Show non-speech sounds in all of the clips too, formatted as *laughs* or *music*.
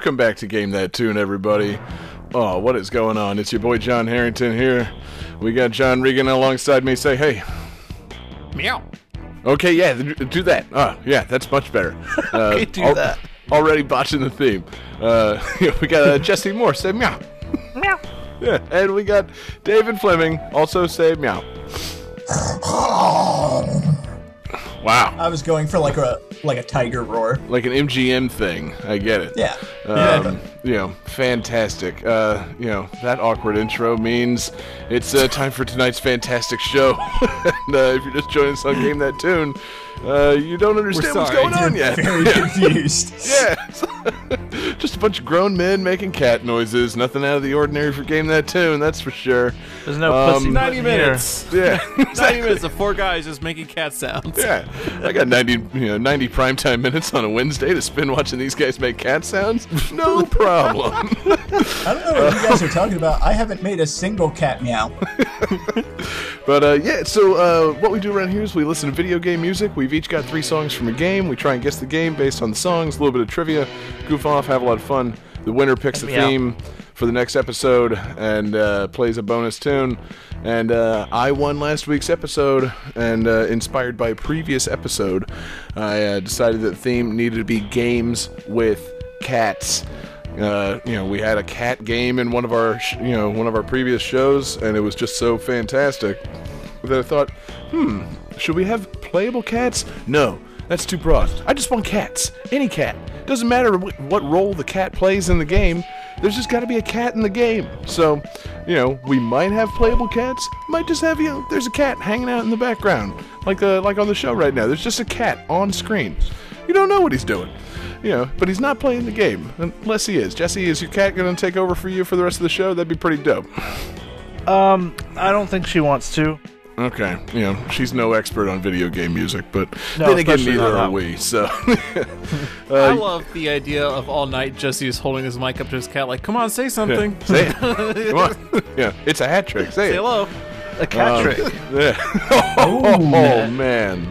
Welcome back to Game That Tune, everybody. Oh, what is going on? It's your boy John Harrington here. We got John Regan alongside me. Say hey. Meow. Okay, yeah, do that. Oh, yeah, that's much better. *laughs* Uh, Okay, do that. Already botching the theme. Uh, *laughs* we got uh, Jesse Moore. Say meow. Meow. *laughs* Yeah, and we got David Fleming. Also say meow. *sighs* Wow, I was going for like a like a tiger roar. like an MGM thing. I get it. Yeah. Um, you know, fantastic. Uh, you know, that awkward intro means it's uh, time for tonight's fantastic show. *laughs* and uh, if you're just joining us on Game That Tune, uh, you don't understand what's going on You're yet. very *laughs* confused. *laughs* yeah, *laughs* just a bunch of grown men making cat noises. Nothing out of the ordinary for Game That Tune, that's for sure. There's no Um, pussy. 90 here. minutes. Yeah, 90 minutes of four guys just making cat sounds. yeah. I got 90, you know, 90 primetime minutes on a Wednesday to spend watching these guys make cat sounds. No problem. I don't know what you guys are talking about. I haven't made a single cat meow. But uh, yeah, so uh, what we do around here is we listen to video game music. We've each got three songs from a game. We try and guess the game based on the songs, a little bit of trivia, goof off, have a lot of fun. The winner picks the me out. theme for the next episode and uh, plays a bonus tune. And uh, I won last week's episode, and uh, inspired by a previous episode, I uh, decided that the theme needed to be games with cats. Uh, you know, we had a cat game in one of our, sh- you know, one of our previous shows, and it was just so fantastic that I thought, hmm, should we have playable cats? No, that's too broad. I just want cats. Any cat. Doesn't matter what role the cat plays in the game. There's just got to be a cat in the game. So, you know, we might have playable cats. Might just have you know, there's a cat hanging out in the background, like uh, like on the show right now. There's just a cat on screen. You don't know what he's doing. You know, but he's not playing the game unless he is. Jesse, is your cat going to take over for you for the rest of the show? That'd be pretty dope. Um, I don't think she wants to. Okay, you know, she's no expert on video game music, but No, then again, especially neither are we. So, *laughs* I uh, love the idea of all night Jesse is holding his mic up to his cat, like, come on, say something. say it. *laughs* Come on. *laughs* yeah, it's a hat trick. Say, Say it. hello. A cat Um, trick. Yeah. oh, man.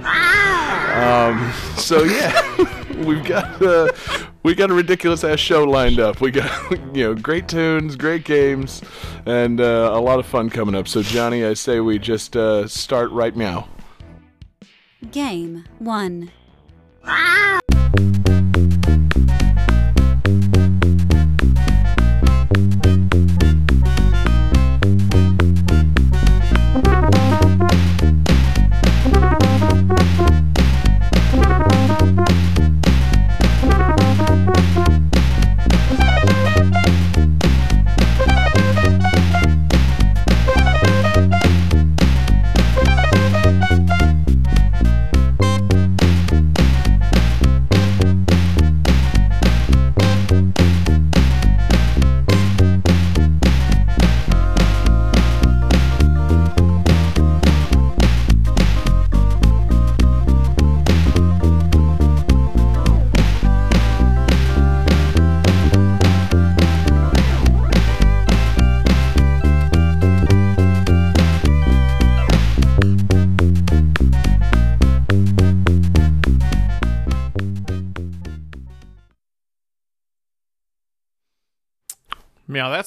Um. So yeah, we've got uh, we got a ridiculous ass show lined up. We got *laughs* you know great tunes, great games, and uh, a lot of fun coming up. So Johnny, I say we just uh, start right now. Game 1. Meow,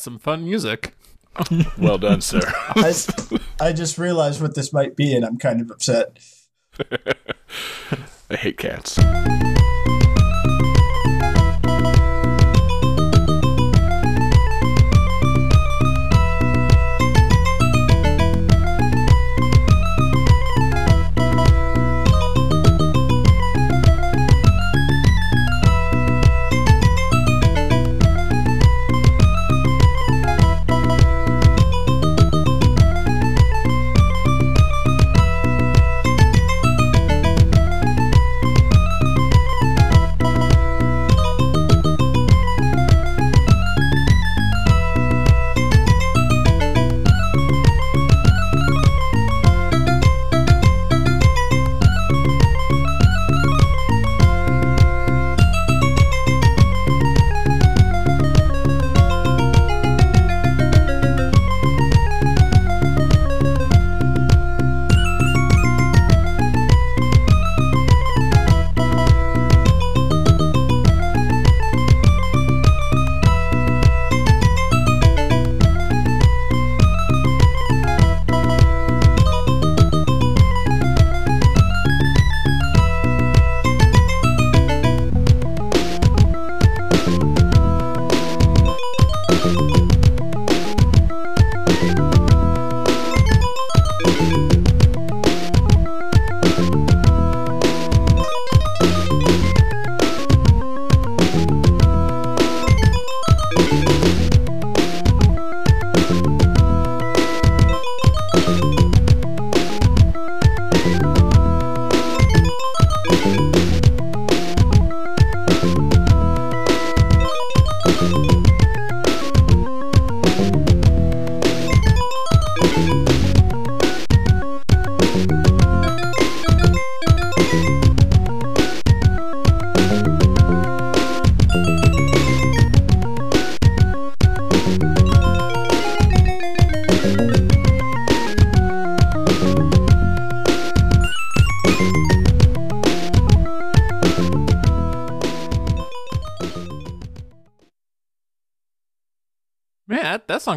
some fun music. *laughs* Well done, sir. I, I just realized what this might be, and I'm kind of upset. *laughs* I hate cats.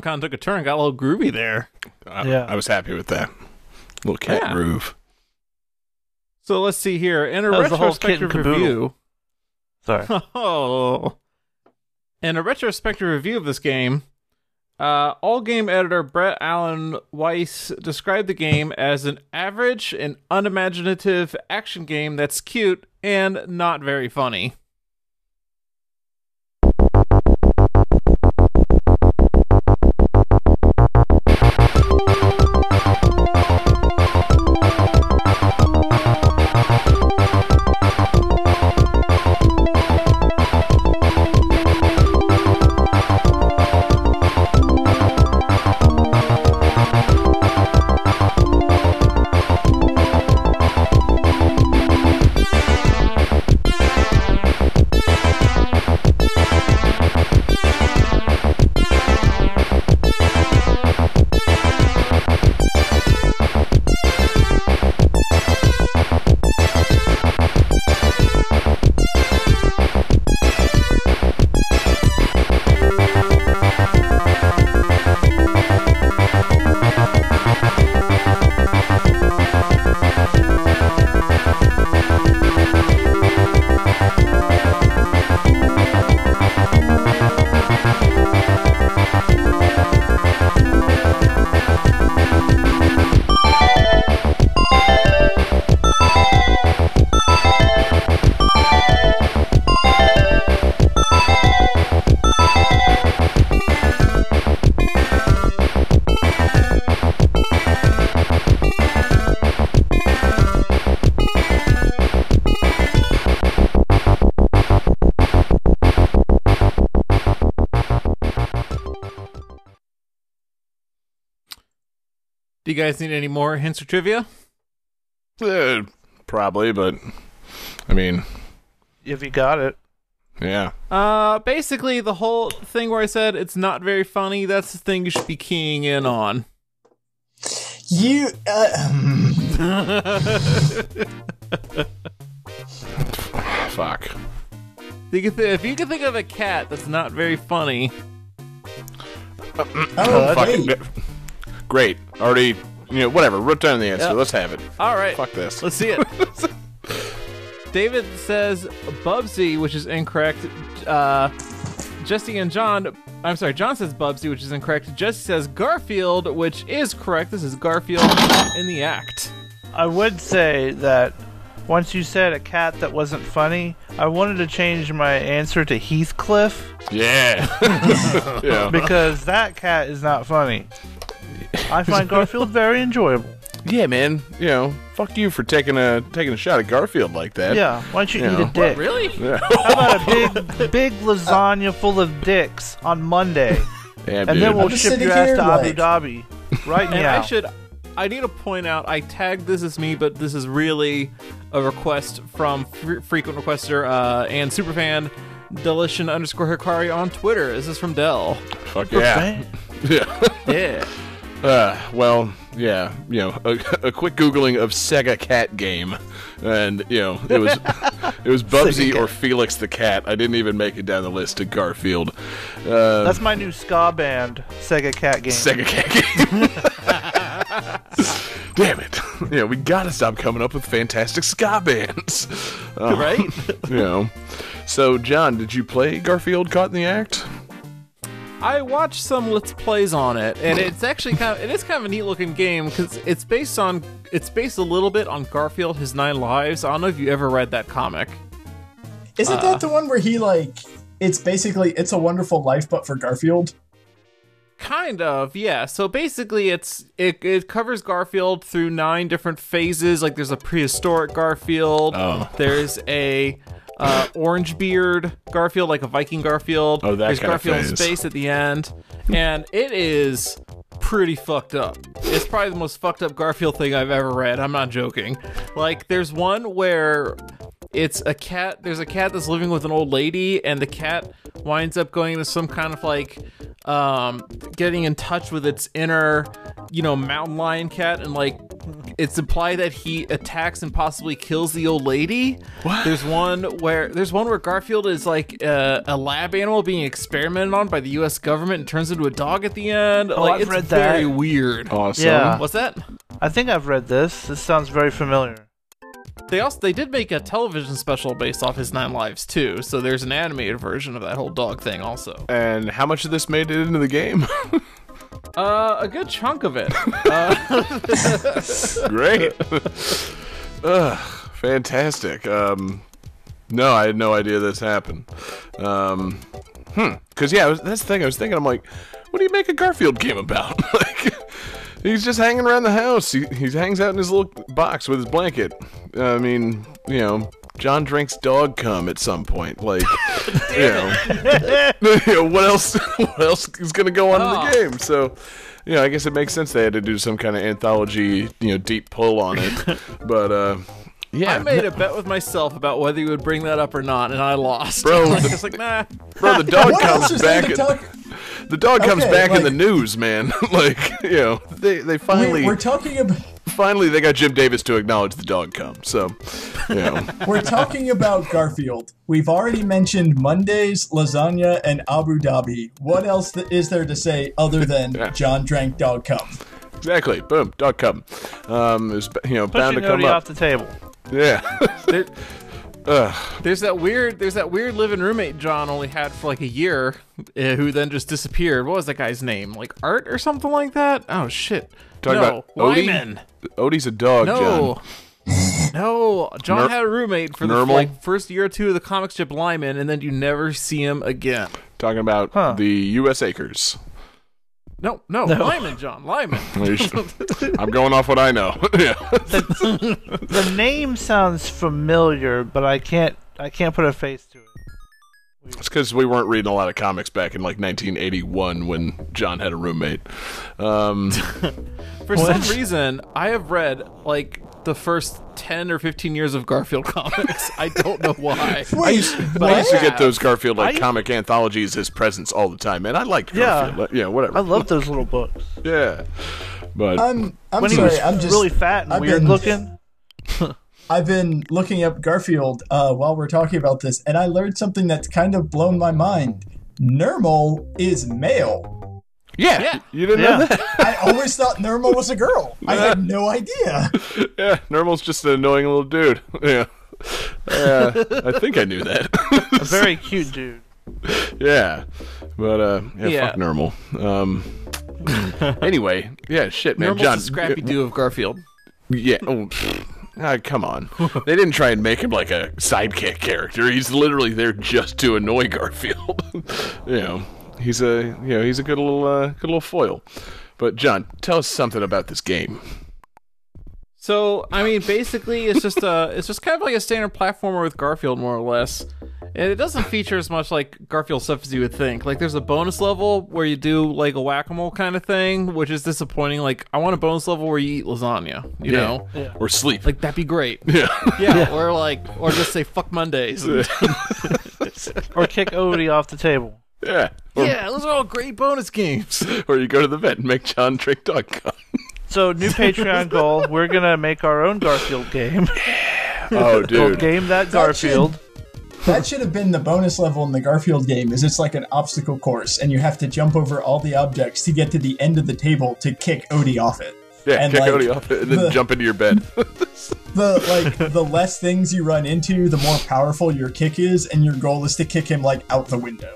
That, that kind of took a turn, got a little groovy there. I, Yeah. I was happy with that. Little cat Yeah. groove. So let's see here. In a That the whole kit retrospective review, Sorry. *laughs* Oh. In a retrospective review of this game, uh, AllGame editor Brett Alan Weiss described the game as an average and unimaginative action game that's cute and not very funny. You guys need any more hints or trivia? Eh, probably, but I mean, If you got it. yeah. Uh, basically, the whole thing where I said it's not very funny, that's the thing you should be keying in on. You. Uh, *laughs* Fuck. You can th- if you can think of a cat that's not very funny, oh, Fuck wait. It. Great. Already, you know, whatever. Wrote down the answer. Yeah. Let's have it. all right. Fuck this. Let's see it. *laughs* David says Bubsy, which is incorrect. Uh, Jesse and John, I'm sorry, John says Bubsy, which is incorrect. Jesse says Garfield, which is correct. This is Garfield in the act. I would say that once you said a cat that wasn't funny, I wanted to change my answer to Heathcliff Yeah. *laughs* *laughs* yeah. because that cat is not funny. I find Garfield very enjoyable. Yeah, man. You know, fuck you for taking a taking a shot at Garfield like that. Yeah, why don't you Yeah. eat a What, dick? Really? Yeah. How about a big, *laughs* big lasagna full of dicks on Monday, yeah and dude. then we'll just ship sitting your ass here to Abu like- Dhabi, right And now. I should, I need to point out, I tagged this as me, but this is really a request from fre- frequent requester uh, and superfan Delition underscore Hikari on Twitter. This is from Dell. fuck yeah. Bang. *laughs* Yeah. Yeah. Uh, well, yeah, you know, a, a quick googling of Sega Cat game, and you know, it was *laughs* it was Bubsy or Felix the Cat. I didn't even make it down the list to Garfield. Uh, That's my new ska band, Sega Cat game. Sega Cat game. *laughs* Damn it! You know, we gotta stop coming up with fantastic ska bands, Uh, Right? *laughs* You know. So, John, did you play Garfield Caught in the Act? I watched some let's plays on it, and it's actually kind of it is kind of a neat looking game because it's based on it's based a little bit on Garfield His Nine Lives. I don't know if you ever read that comic. Isn't Uh. that the one where he like? It's basically it's a Wonderful Life, but for Garfield. Kind of, yeah. So basically, it's it, it covers Garfield through nine different phases. Like there's a prehistoric Garfield. Oh. There's a uh, orange beard Garfield, like a Viking Garfield. Oh, that There's kind of Garfield in space at the end, and it is pretty fucked up. It's probably the most fucked up Garfield thing I've ever read. I'm not joking. Like there's one where it's a cat there's a cat that's living with an old lady and the cat winds up going to some kind of like um getting in touch with its inner you know mountain lion cat and like it's implied that he attacks and possibly kills the old lady. What? There's one where there's one where Garfield is like uh, a lab animal being experimented on by the U.S. government and turns into a dog at the end. like Oh, I've it's read that. very weird. Awesome. Yeah. What's that? I think I've read this. This sounds very familiar. They also they did make a television special based off his Nine Lives too. So there's an animated version of that whole dog thing also. And how much of this made it into the game? *laughs* Uh, a good chunk of it. *laughs* Uh, Great. Ugh, fantastic. Um, no, I had no idea this happened. Um, hmm. Because yeah, was, that's the thing. I was thinking. I'm like, what do you make a Garfield game about? *laughs* like, he's just hanging around the house. He he hangs out in his little box with his blanket. I mean, you know. John drinks dog cum at some point. Like, *laughs* *laughs* you know, what else? *laughs* What else is going to go on in Oh. the game? So, you know, I guess it makes sense they had to do some kind of anthology, you know, deep pull on it. but uh, yeah, I made a bet with myself about whether you would bring that up or not, and I lost. Bro, *laughs* like, the- it's like nah. bro, the dog What comes back. to In, talk? *laughs* the dog comes Okay, back in the news, man. *laughs* like, you know, they they finally We, we're talking about finally they got Jim Davis to acknowledge the dog cum. So, you know, we're talking about Garfield. We've already mentioned Mondays, lasagna, and Abu Dhabi. What else th- is there to say other than Yeah. John drank dog cum? exactly. Boom, dog cum. Um, is you know bound to come Odie up. off the table. Yeah. There, *laughs* Ugh. there's that weird. There's that weird living roommate John only had for like a year, uh, who then just disappeared. What was that guy's name? Like Art or something like that? Oh shit. Talking no, about Odie? Lyman. Odie's a dog, No. John. No, John Ner- had a roommate for the like first year or two of the comic strip Lyman, and then you never see him again. Talking about Huh. the U.S. Acres. No, no, Lyman, John, Lyman. *laughs* *laughs* I'm going off what I know. *laughs* yeah. The name sounds familiar, but I can't. I can't put a face to it. It's because we weren't reading a lot of comics back in like 1981 when John had a roommate. Um, For What? some reason, I have read like the first ten or fifteen years of Garfield *laughs* comics. I don't know why. *laughs* I used, I used to get those Garfield like I- comic anthologies as presents all the time, man. I liked Yeah. Garfield. Yeah, whatever. I love those little books. yeah, but I'm I'm when he sorry. was I'm just really fat and I've weird been- looking. *laughs* I've been looking up Garfield uh, while we're talking about this, and I learned something that's kind of blown my mind. Nermal is male. Yeah, Yeah. you didn't Yeah. know that. *laughs* I always thought Nermal was a girl. I had no idea. *laughs* yeah, Nermal's just an annoying little dude. *laughs* Yeah, uh, I think I knew that. A very cute dude. yeah, but uh, yeah, Yeah. fuck Nermal. Um, anyway, yeah, shit, man. Nermal's John, the Scrappy Doo of Garfield. Yeah. Oh, ah, come on. They didn't try and make him like a sidekick character. He's literally there just to annoy Garfield. you know, he's a you know he's a good little uh, good little foil. But John, tell us something about this game. So I mean, basically, it's just a *laughs* it's just kind of like a standard platformer with Garfield, more or less. And it doesn't feature as much like Garfield stuff as you would think. Like, there's a bonus level where you do like a whack a mole kind of thing, which is disappointing. Like, I want a bonus level where you eat lasagna. You Yeah. know, Or sleep. like that'd be great. *laughs* yeah. Yeah, or like, or just say fuck Mondays. *laughs* Or kick Odie off the table. Yeah. Or, yeah, those are all great bonus games. *laughs* or you go to the vet and make John drink dog cum. So new Patreon goal: we're gonna make our own Garfield game. Oh, Called dude. Game That Garfield. That should have been the bonus level in the Garfield game. Is it's like an obstacle course, and you have to jump over all the objects to get to the end of the table to kick Odie off it. Yeah, and kick like, Odie off it and then the- jump into your bed. *laughs* the like the less things you run into, the more powerful your kick is, and your goal is to kick him like out the window.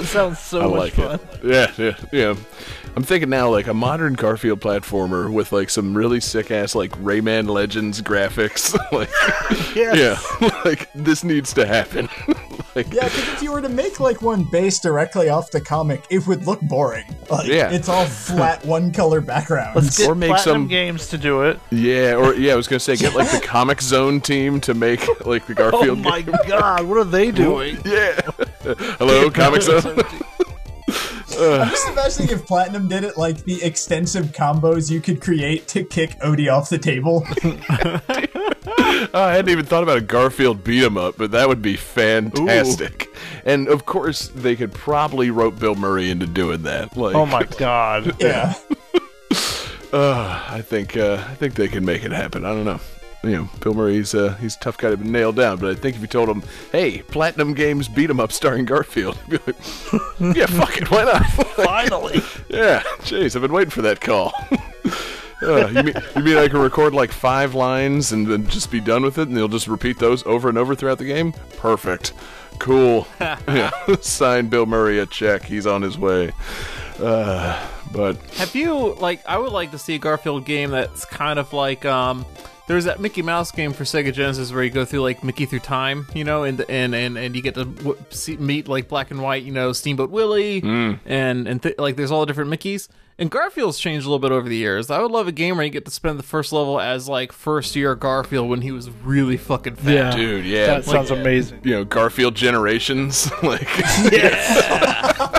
That sounds so I much like fun. it. Yeah, yeah, yeah. I'm thinking now like a modern Garfield platformer with like some really sick ass like Rayman Legends graphics. *laughs* like *laughs* Yes. yeah, *laughs* like this needs to happen. Like Yeah, because if you were to make like one based directly off the comic, it would look boring. Like Yeah. it's all *laughs* flat one color backgrounds. Let's get Or make Platinum some- Games to do it. yeah, or yeah, I was gonna say get like the *laughs* Comix Zone team to make like the oh Garfield. Oh my game. god, what are they *laughs* doing? Yeah. Hello, Comix Zone. I'm just imagining if Platinum did it like the extensive combos you could create to kick Odie off the table. *laughs* I hadn't even thought about a Garfield beat 'em up, but that would be fantastic. And of course, they could probably rope Bill Murray into doing that. Like, Oh my god. yeah. *laughs* Uh, I think uh, I think they can make it happen. I don't know. You know, Bill Murray's uh, he's a tough guy to nail down, but I think if you told him, "Hey, Platinum Games beat 'em up starring Garfield," he'd be like, *laughs* "Yeah, fuck it, why not?" *laughs* Finally. yeah, jeez, I've been waiting for that call. *laughs* Uh, you, mean, you mean I can record like five lines and then just be done with it, and they'll just repeat those over and over throughout the game? Perfect, cool. yeah. Sign Bill Murray a check. He's on his way. Uh, but Have you like? I would like to see a Garfield game that's kind of like um. There's that Mickey Mouse game for Sega Genesis where you go through like Mickey through time, you know, and and and, and you get to w- see, meet like Black and White, you know, Steamboat Willie, mm. and and th- like there's all the different Mickeys. And Garfield's changed a little bit over the years. I would love a game where you get to spend the first level as like first year Garfield when he was really fucking fat. Yeah. dude, yeah, That sounds amazing. you know Garfield generations, *laughs* like yeah, *laughs*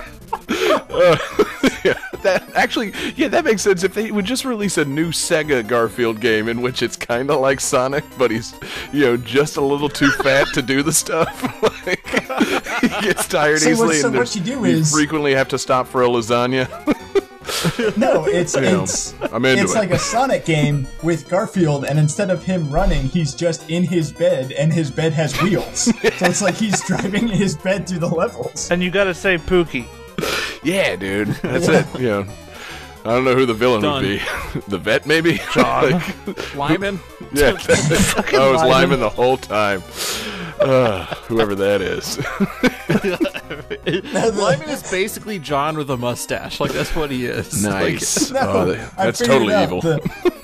*laughs* *laughs* that actually, yeah, that makes sense. If they would just release a new Sega Garfield game in which it's kind of like Sonic, but he's, you know, just a little too fat to do the stuff. *laughs* like, he gets tired So what- easily, so and what there's- you do is- frequently have to stop for a lasagna. No, it's *laughs* know, it's I'm into it's it. like a Sonic game with Garfield, and instead of him running, he's just in his bed, and his bed has wheels. so it's like he's driving his bed through the levels. And you gotta say Pookie. Yeah, dude, *laughs* that's it. You know, I don't know who the villain Done. would be. *laughs* the vet, maybe. John. *laughs* Like, Lyman. Yeah, I was Lyman. Lyman the whole time. Uh, whoever that is. Lyman is basically John with a mustache. Like that's what he is. nice. No, oh, they- that's totally evil. The,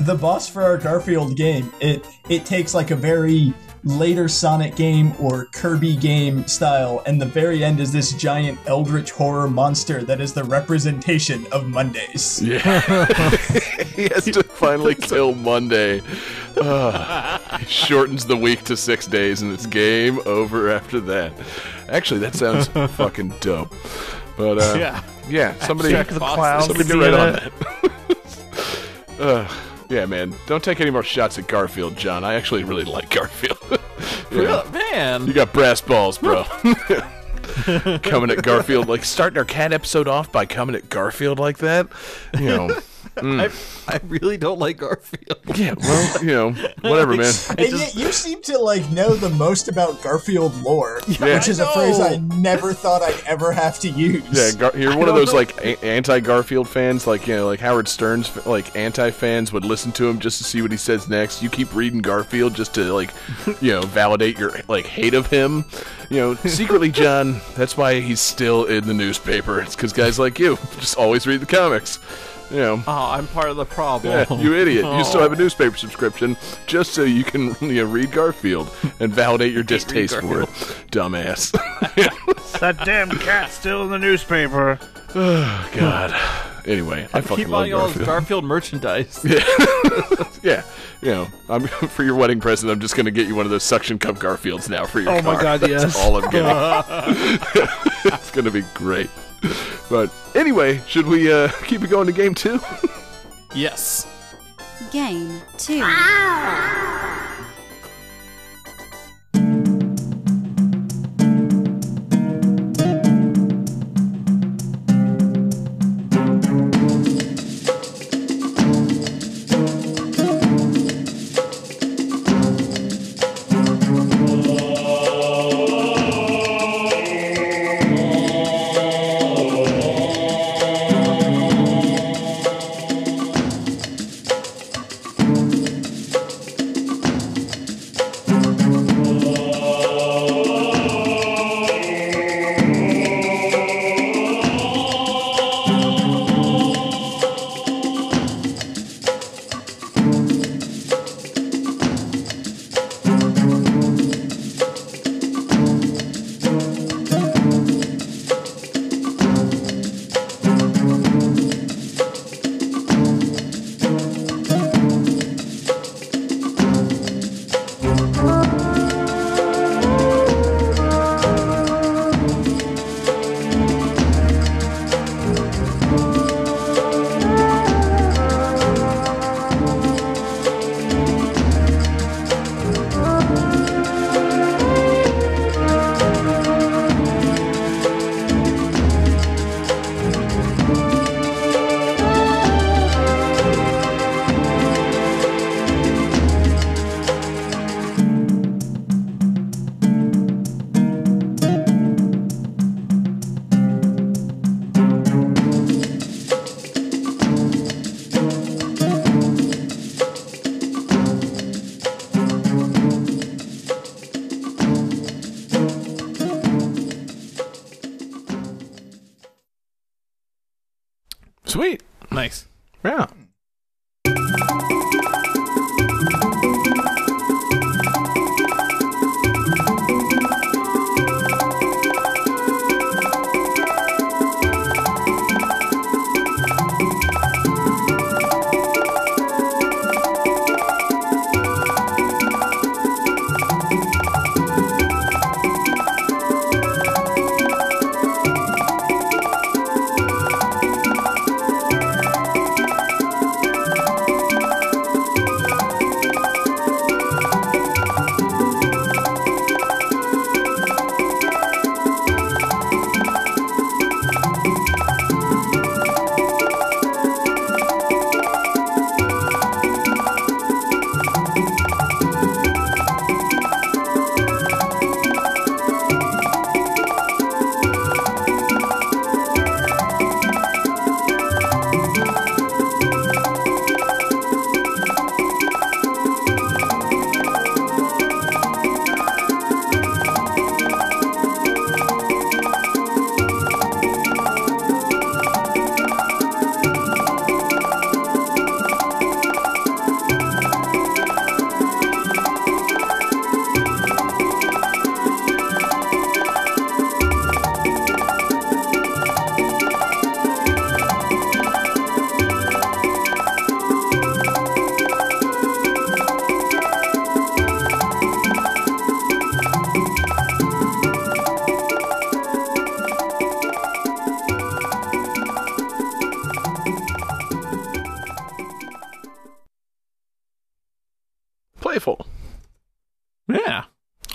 the boss for our Garfield game, it it takes like a very later Sonic game or Kirby game style, and the very end is this giant eldritch horror monster that is the representation of Mondays. Yeah. *laughs* he has to finally kill Monday. Uh, he shortens the week to six days, and it's game over after that. Actually, that sounds *laughs* fucking dope. But uh, Yeah. yeah, somebody, Jack the Clown somebody get right on that. *laughs* uh, yeah, man, don't take any more shots at Garfield, John. I actually really like Garfield. *laughs* Know, Man. You got brass balls, bro. *laughs* coming at Garfield, like starting our cat episode off by coming at Garfield like that. You know, *laughs* Mm. I, I really don't like Garfield. yeah, well, you know, whatever, man. *laughs* And yet you seem to like know the most about Garfield lore, Yeah. which is a phrase. I never thought I'd ever have to use. Yeah, Gar- you're one of those know. like a- anti-Garfield fans, like you know, like Howard Stern's like anti-fans would listen to him just to see what he says next. You keep reading Garfield just to like, you know, validate your like hate of him. You know, secretly, *laughs* John. That's why he's still in the newspaper. It's because guys like you just always read the comics. You know. Oh, I'm part of the problem. Yeah, you idiot. You still Oh. have a *laughs* oh. newspaper subscription just so you can *laughs* you know, read Garfield and validate your *laughs* distaste for it. Dumbass. That damn cat's still in the newspaper. *sighs* Oh, God. Anyway, I fucking Keep love buying all this Garfield. Garfield merchandise. yeah, yeah. you know, I'm for your wedding present. I'm just gonna get you one of those suction cup Garfields now for your Oh my. God, That's yes. all I'm getting. it's gonna be great. *laughs* But anyway, should we uh, *laughs* keep it going to game two? *laughs* yes. Game 2. Sweet.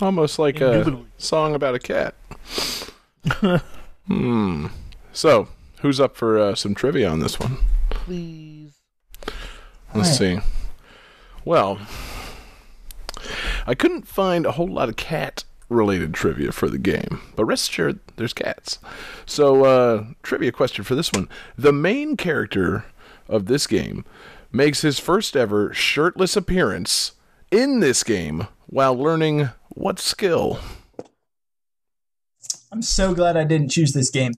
Almost like a song about a cat. hmm. So, who's up for uh, some trivia on this one? Please. Let's Alright. see. Well, I couldn't find a whole lot of cat related trivia for the game, but rest assured, there's cats. So, uh, trivia question for this one. The main character of this game makes his first ever shirtless appearance in this game while learning what skill? I'm so glad I didn't choose this game.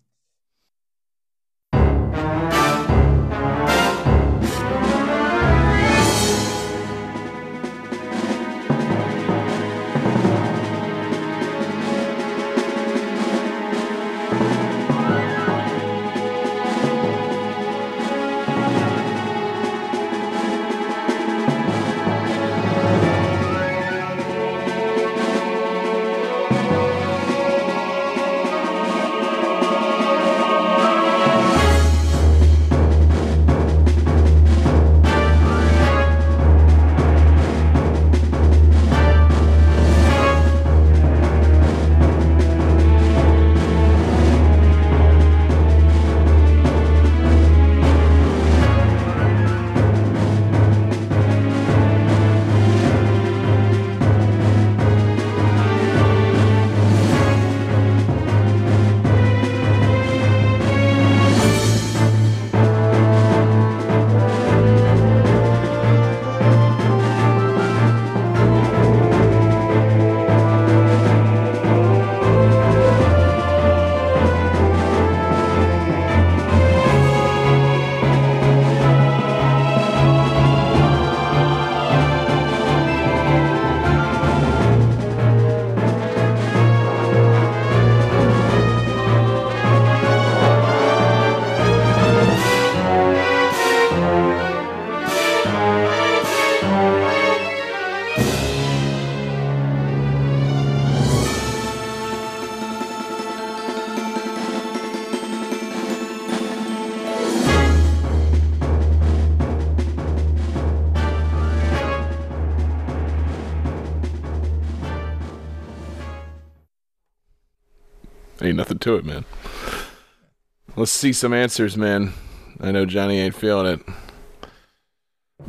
Let's see some answers, man. I know Johnny ain't feeling it.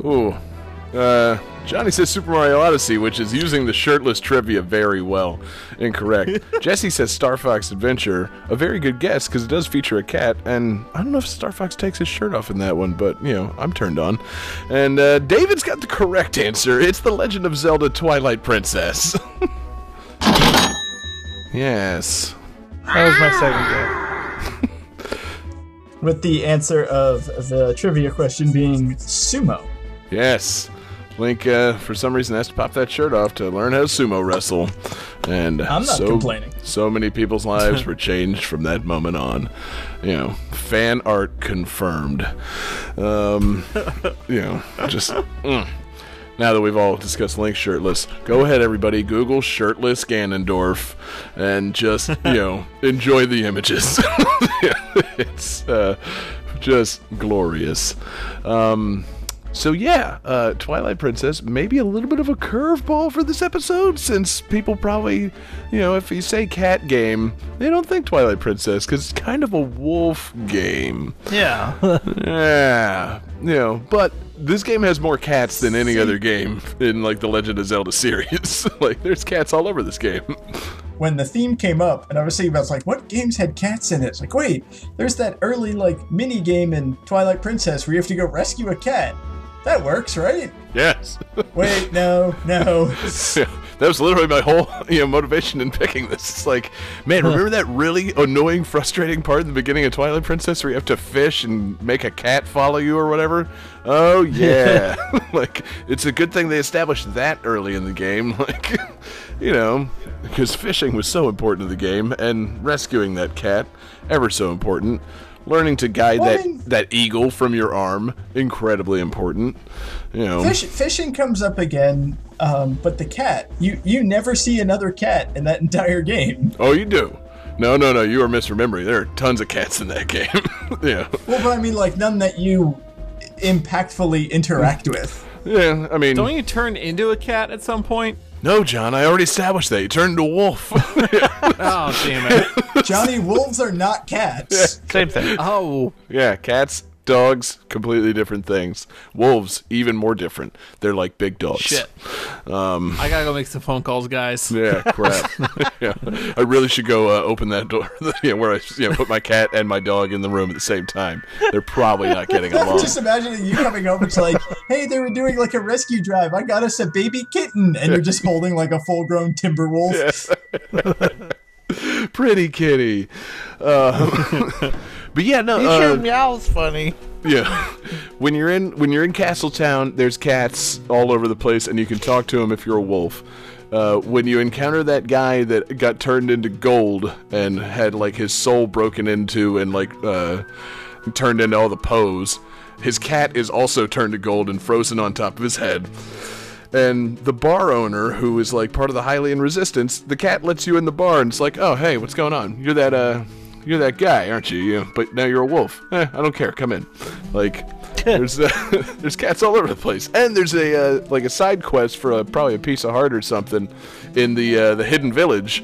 Ooh. Uh, Johnny says Super Mario Odyssey, which is using the shirtless trivia very well. Incorrect. *laughs* Jesse says Star Fox Adventure. A very good guess because it does feature a cat, and I don't know if Star Fox takes his shirt off in that one, but you know I'm turned on. And uh, David's got the correct answer. It's the Legend of Zelda: Twilight Princess. *laughs* yes. That was my second guess. With the answer of the trivia question being sumo. Yes. Link, uh, for some reason, has to pop that shirt off to learn how to sumo wrestle. And I'm not so, complaining. So many people's lives *laughs* were changed from that moment on. You know, fan art confirmed. Um, you know, just. *laughs* mm. Now that we've all discussed Link shirtless, go ahead, everybody, Google shirtless Ganondorf and just, *laughs* you know, enjoy the images. *laughs* it's uh, just glorious. Um, so yeah, uh, Twilight Princess maybe a little bit of a curveball for this episode, since people probably, you know, if you say cat game, they don't think Twilight Princess because it's kind of a wolf game. Yeah. *laughs* Yeah, you know, but this game has more cats than any other game in like the Legend of Zelda series. *laughs* like, there's cats all over this game. When the theme came up, and I was thinking about, it's like, what games had cats in it? It's like, wait, there's that early like mini game in Twilight Princess where you have to go rescue a cat. That works, right? yes. *laughs* Wait, no, no. Yeah, that was literally my whole *laughs* you know motivation in picking this. It's like, man, remember that really annoying, frustrating part in the beginning of Twilight Princess where you have to fish and make a cat follow you or whatever? Oh *laughs* yeah, *laughs* like it's a good thing they established that early in the game. Like, you know, because fishing was so important to the game, and rescuing that cat ever so important. Learning to guide Well, I that mean- that eagle from your arm incredibly important. You know, Fish, fishing comes up again, um, but the cat, you you never see another cat in that *laughs* entire game. Oh, you do? No, no, no. You are misremembering. There are tons of cats in that *laughs* game. yeah, Well, but I mean, like none that you impactfully interact with. yeah. I mean, Don't you turn into a cat at some point? No, John. I already established that. You turned into a wolf. *laughs* Oh damn it! Johnny, wolves are not cats. Same thing. Oh, yeah, cats, dogs, completely different things. Wolves, even more different. They're like big dogs. shit. Um, I gotta go make some phone calls, guys. Yeah, crap. *laughs* *laughs* yeah, I really should go uh, open that door. *laughs* yeah, where I you know, put my cat and my dog in the room at the same time. They're probably not getting along. just imagining you coming home. It's like, hey, they were doing like a rescue drive. I got us a baby kitten, and you're just holding like a full-grown timber wolf. Pretty kitty. Uh, but yeah, no. Uh, sure meows funny. *laughs* Yeah, when you're in when you're in Castletown, there's cats all over the place, and you can talk to them if you're a wolf. Uh, when you encounter that guy that got turned into gold and had like his soul broken into and like uh, turned into all the Poes, his cat is also turned to gold and frozen on top of his head. And the bar owner, who is like part of the Hylian resistance, the cat lets you in the bar and it's like, oh hey, what's going on? You're that uh, you're that guy, aren't you? you but now you're a wolf. Eh, I don't care. Come in. Like, *laughs* there's uh, *laughs* there's cats all over the place, and there's a uh, like a side quest for a, probably a piece of heart or something in the uh, the hidden village,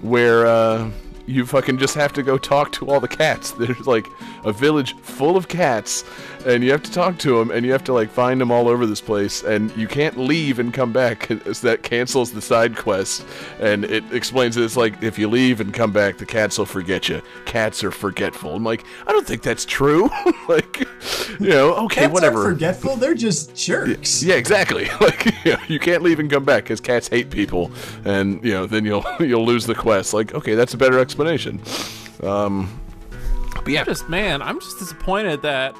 where uh, you fucking just have to go talk to all the cats. *laughs* There's like a village full of cats, and you have to talk to them, and you have to like find them all over this place, and you can't leave and come back. 'cause that cancels the side quest, and it explains that it's like if you leave and come back, the cats will forget you. Cats are forgetful. I'm like, I don't think that's true. *laughs* like, you know, okay, Cats whatever. aren't forgetful. They're just jerks. Yeah, exactly. *laughs* Like, you, know, you can't leave and come back because cats hate people, and you know, then you'll *laughs* you'll lose the quest. Like, okay, that's a better explanation. Um, but yeah, Just man, I'm just disappointed that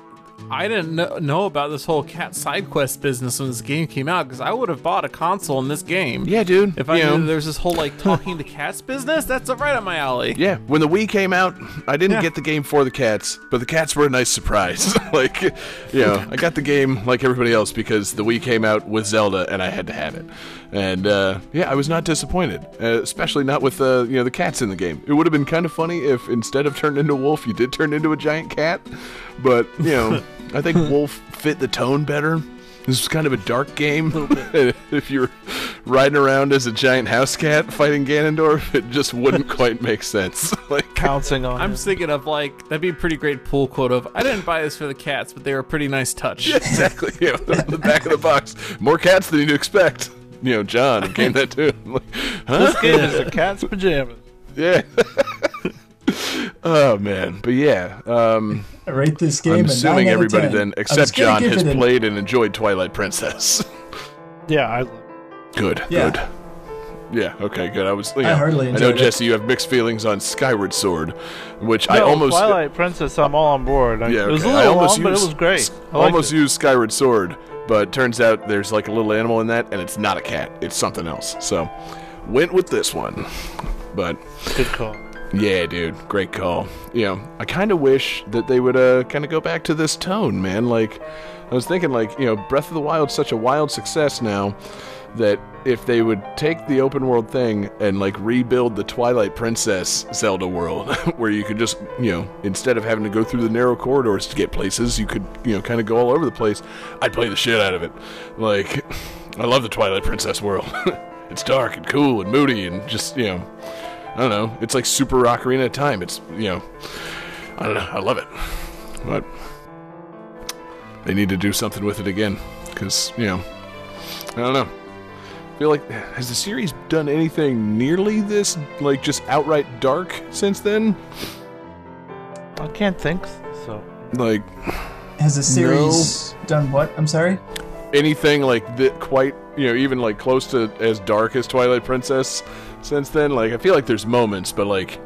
I didn't know, know about this whole cat side quest business when this game came out because I would have bought a console in this game. yeah, dude. If I you knew there's this whole like talking to cats business, that's right up my alley. yeah, when the Wii came out, I didn't Yeah. get the game for the cats, but the cats were a nice surprise. *laughs* like, you know, I got the game like everybody else because the Wii came out with Zelda, and I had to have it. And uh, yeah, I was not disappointed, uh, especially not with uh, you know the cats in the game. It would have been kind of funny if instead of turning into a wolf, you did turn into a giant cat. But you know, *laughs* I think wolf fit the tone better. This was kind of a dark game. *laughs* if you're riding around as a giant house cat fighting Ganondorf, it just wouldn't *laughs* quite make sense. like, counting on I'm him. thinking of like that'd be a pretty great pull quote of I didn't buy this for the cats, but they were a pretty nice touch. exactly. Yeah, the back of the box. More cats than you'd expect. You know, John came that too. I'm like, huh? This game is a cat's pajamas. Yeah. *laughs* oh man, but yeah. Um, I rate this game. I'm assuming 9 out of everybody then, except John, has an- played and enjoyed Twilight Princess. Yeah, I good. Yeah. Good. Yeah. Okay. Good. I was. You I know, hardly I know it. Jesse. You have mixed feelings on Skyward Sword, which I almost. Twilight Princess. I'm all on board. I- Yeah, it was okay. a I little almost long, but it was great. I liked almost it. used Skyward Sword, but turns out there's like a little animal in that, and it's not a cat. It's something else. So, went with this one. But Good call. yeah, dude, great call. You know, I kind of wish that they would uh, kind of go back to this tone, man. Like, I was thinking, like, you know, Breath of the Wild's such a wild success now that if they would take the open world thing and like rebuild the Twilight Princess Zelda world, *laughs* where you could just, you know, instead of having to go through the narrow corridors to get places, you could, you know, kind of go all over the place. I'd play the shit out of it. Like, *laughs* I love the Twilight Princess world. *laughs* it's dark and cool and moody and just, you know, I don't know. It's like Super Ocarina of Time. It's you know, I don't know. I love it, but they need to do something with it again because you know, I don't know. I feel like has the series done anything nearly this like just outright dark since then? I can't think so. Like Has the series done what? I'm sorry. anything like that quite you know even like close to as dark as Twilight Princess since then? Like I feel like there's moments, but like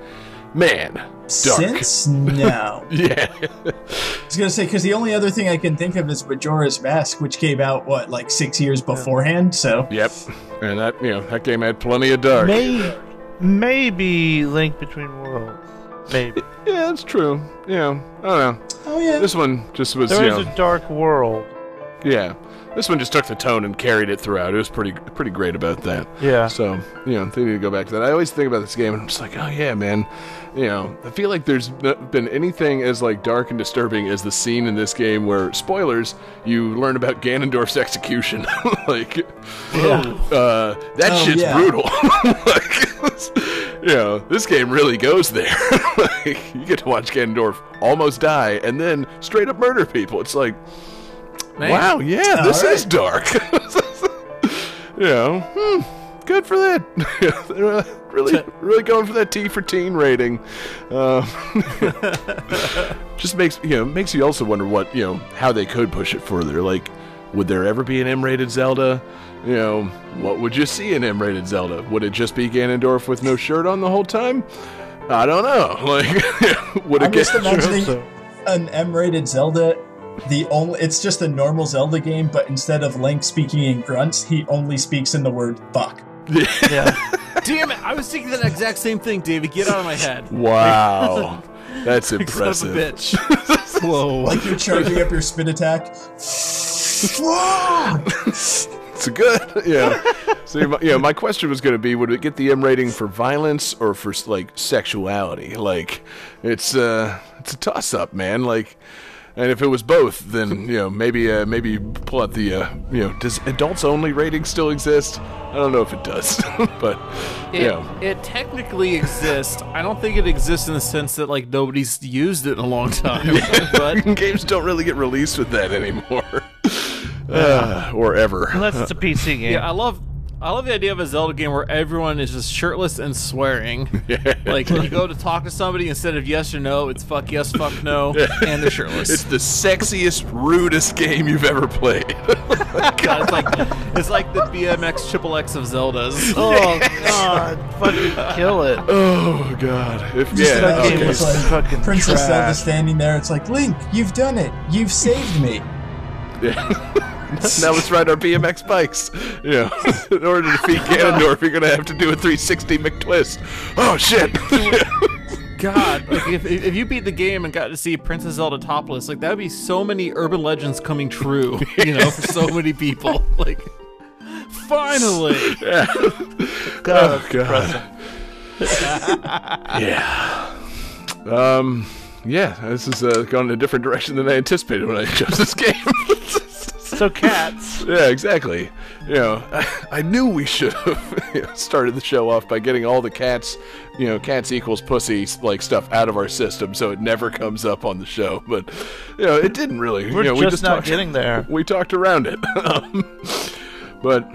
man, dark. Since *laughs* no, yeah. I was gonna say because the only other thing I can think of is Majora's Mask, which came out what like six years beforehand. So Yep. And that you know that game had plenty of dark. May, maybe Link Between Worlds. Maybe. Yeah, that's true. Yeah, know, I don't know. oh yeah, This one just was There you is know, a dark world. yeah. This one just took the tone and carried it throughout. It was pretty pretty great about that. Yeah. So you know they need to go back to that. I always think about this game and I'm just like, oh yeah, man. You know, I feel like there's been anything as like dark and disturbing as the scene in this game where spoilers you learn about Ganondorf's execution. *laughs* like, uh, that Oh, shit's yeah. brutal. *laughs* like, you know, this game really goes there. *laughs* like, you get to watch Ganondorf almost die and then straight up murder people. It's like, Man. wow, yeah, this All is dark. you know, hmm, good for that. They're *laughs* uh, really, really going for that T for teen rating. Um, *laughs* just makes you know makes you also wonder what you know how they could push it further. Like, would there ever be an M-rated Zelda? You know, what would you see in M-rated Zelda? Would it just be Ganondorf with no shirt on the whole time? I don't know. *laughs* Like, would I'm it just get? imagining so. an M-rated Zelda. The only it's just a normal Zelda game, but instead of Link speaking in grunts, he only speaks in the word "fuck." Yeah. Damn it! I was thinking that exact same thing, David. Get out of my head. *laughs* Wow, that's Son of a impressive. bitch. *laughs* Whoa. Like you're charging up your spin attack. Fuck! It's good, yeah. So, my, yeah, my question was going to be: Would it get the M rating for violence or for like sexuality? Like, it's uh, it's a toss up, man. Like, and if it was both, then you know maybe uh, maybe pull out the uh, you know does adults only rating still exist? I don't know if it does, *laughs* but It, yeah, it technically exists. I don't think it exists in the sense that like nobody's used it in a long time. *laughs* but *laughs* games don't really get released with that anymore, uh, or ever. Unless it's a PC game. yeah, I love I love the idea of a Zelda game where everyone is just shirtless and swearing. *laughs* Like you go to talk to somebody instead of yes or no, it's fuck yes, fuck no, *laughs* and they're shirtless. It's the sexiest, rudest game you've ever played. *laughs* God, it's like it's like the BMX triple X of Zeldas. Oh god, fucking kill it. oh God! If Just yeah, that okay. game it's was like fucking Princess Zelda standing there. It's like Link, you've done it. You've saved me. Now let's ride our BMX bikes. You *laughs* know, *laughs* in order to defeat Ganondorf, you're gonna have to do a 360 McTwist. Oh shit! *laughs* God, like if, if you beat the game and got to see Princess Zelda topless, like that would be so many urban legends coming true, you know, for so many people. Like, finally, God, oh God! yeah. Um. Yeah, this has uh, gone in a different direction than I anticipated when I chose this game. So cats. *laughs* Yeah, exactly. You know, I, *laughs* I knew we should have *laughs* you know, started the show off by getting all the cats, you know, cats equals pussy like stuff out of our system, so it never comes up on the show. But you know, it didn't really. We're you know, we just just not talked, getting there. We talked around it. Um, but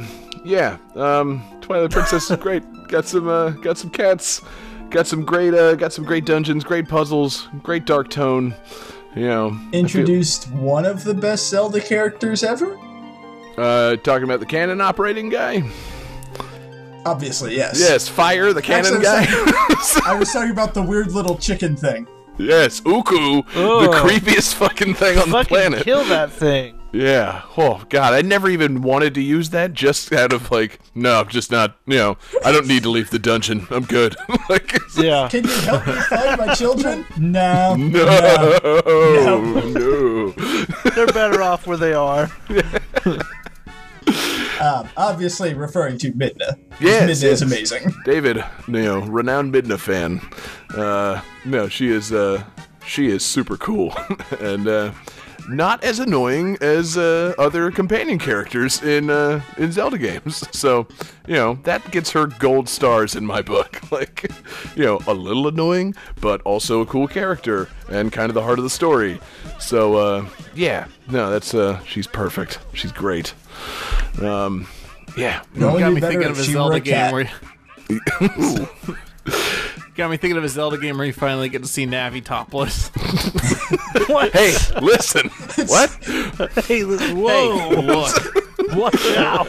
yeah, um, Twilight Princess is great. Got some, uh, got some cats. Got some great, uh, got some great dungeons, great puzzles, great dark tone. You know, I feel- Introduced one of the best Zelda characters ever. uh, talking about the cannon operating guy. Obviously, yes. Yes, fire the cannon Actually, guy. *laughs* I was talking about the weird little chicken thing. yes, Ooccoo, the creepiest fucking thing on the planet. kill that thing. Yeah. Oh god, I never even wanted to use that. Just out of like, no, I'm just not. You know, I don't need to leave the dungeon. I'm good. *laughs* like, Yeah. Can you help me find my children? No. no, no. no. *laughs* They're better off where they are. *laughs* Um, obviously referring to Midna. Yes, Midna yes. is amazing. David, you know, renowned Midna fan. Uh, no, she is. Uh, she is super cool, and uh, not as annoying as uh, other companion characters in uh, in Zelda games. *laughs* So, you know, that gets her gold stars in my book. *laughs* Like, you know, a little annoying, but also a cool character and kind of the heart of the story. So, uh, yeah, no, that's uh, she's perfect. She's great. Um, yeah. It only Got me thinking of a Zelda game cat. where. *laughs* Got me thinking of a Zelda game where you finally get to see Navi topless. *laughs* What? Hey, listen. what? Hey, listen, Whoa! whoa. look. Watch out.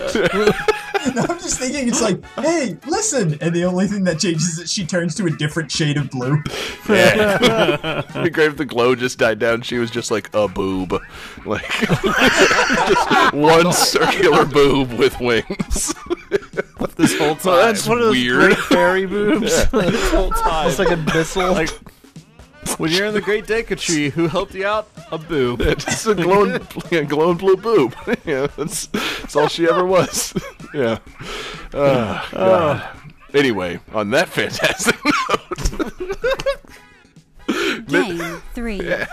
No, I'm just thinking it's like, hey, listen, and the only thing that changes is that she turns to a different shade of blue. Yeah. It'd be great if the glow just died down. She was just like a boob. Like, *laughs* just one *laughs* circular boob with wings. This whole time. that's One of those weird. great fairy *laughs* boobs. this whole *laughs* time. It's like a missile. Like, when you're in the Great Deku Tree, who helped you out? A boob. *laughs* It's a glowing, yeah, glowing blue boob. yeah, that's, that's all she ever was. yeah. Oh, God. Ah. Anyway, on that fantastic note, Game 3. Damn.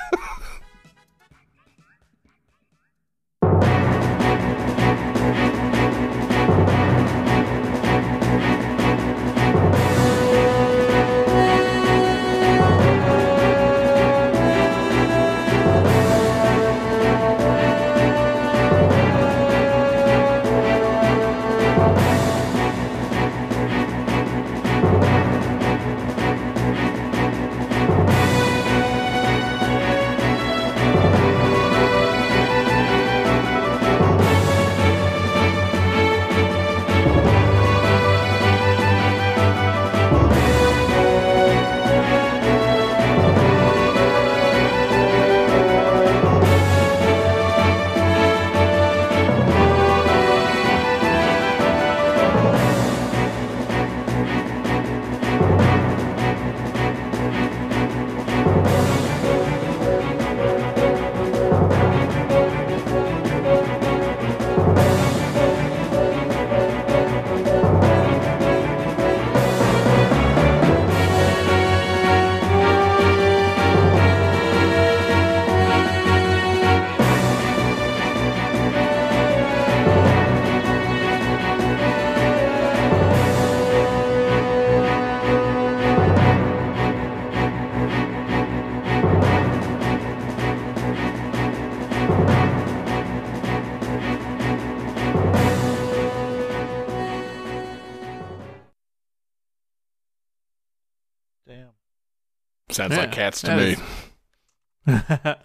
Sounds Yeah, like cats to me. is- *laughs* *laughs*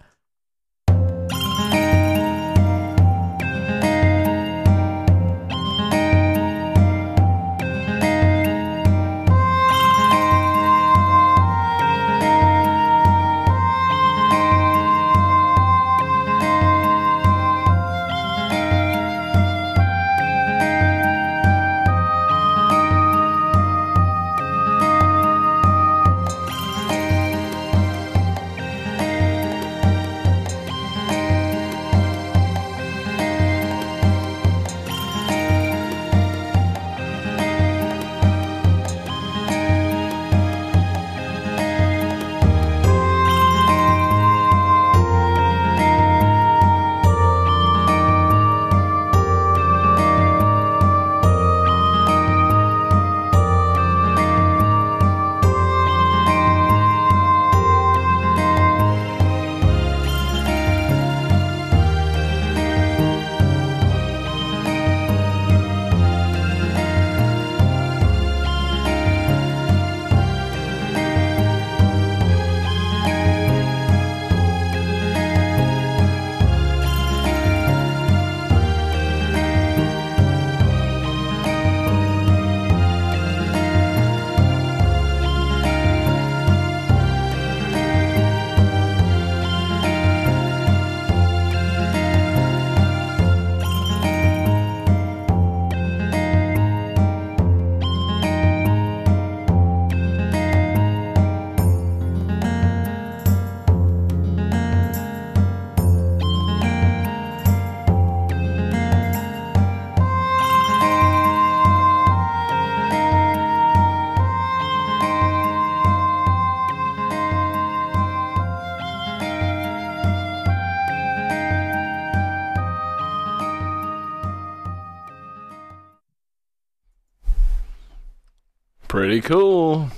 Pretty cool.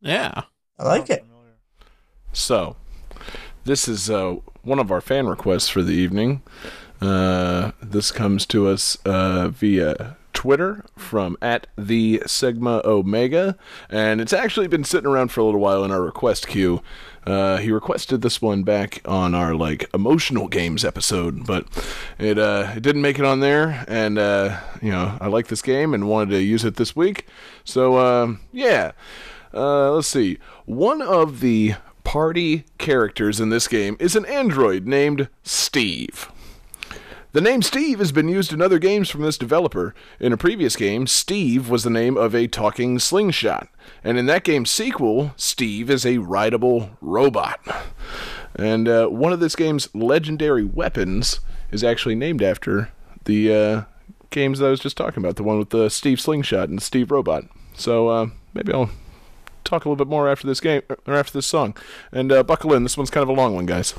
Yeah. I like it. So, this is uh, one of our fan requests for the evening. Uh, this comes to us uh, via Twitter from at the Sigma Omega, and it's actually been sitting around for a little while in our request queue. Uh, he requested this one back on our like emotional games episode, but it uh, it didn't make it on there. And uh, you know, I like this game and wanted to use it this week. So um, yeah, uh, let's see. One of the party characters in this game is an android named Steve. The name Steve has been used in other games from this developer. In a previous game, Steve was the name of a talking slingshot, and in that game's sequel, Steve is a rideable robot. And uh, one of this game's legendary weapons is actually named after the uh, games that I was just talking about, the one with the Steve slingshot and the Steve robot. So uh, maybe I'll talk a little bit more after this game or after this song. And uh, buckle in. This one's kind of a long one, guys.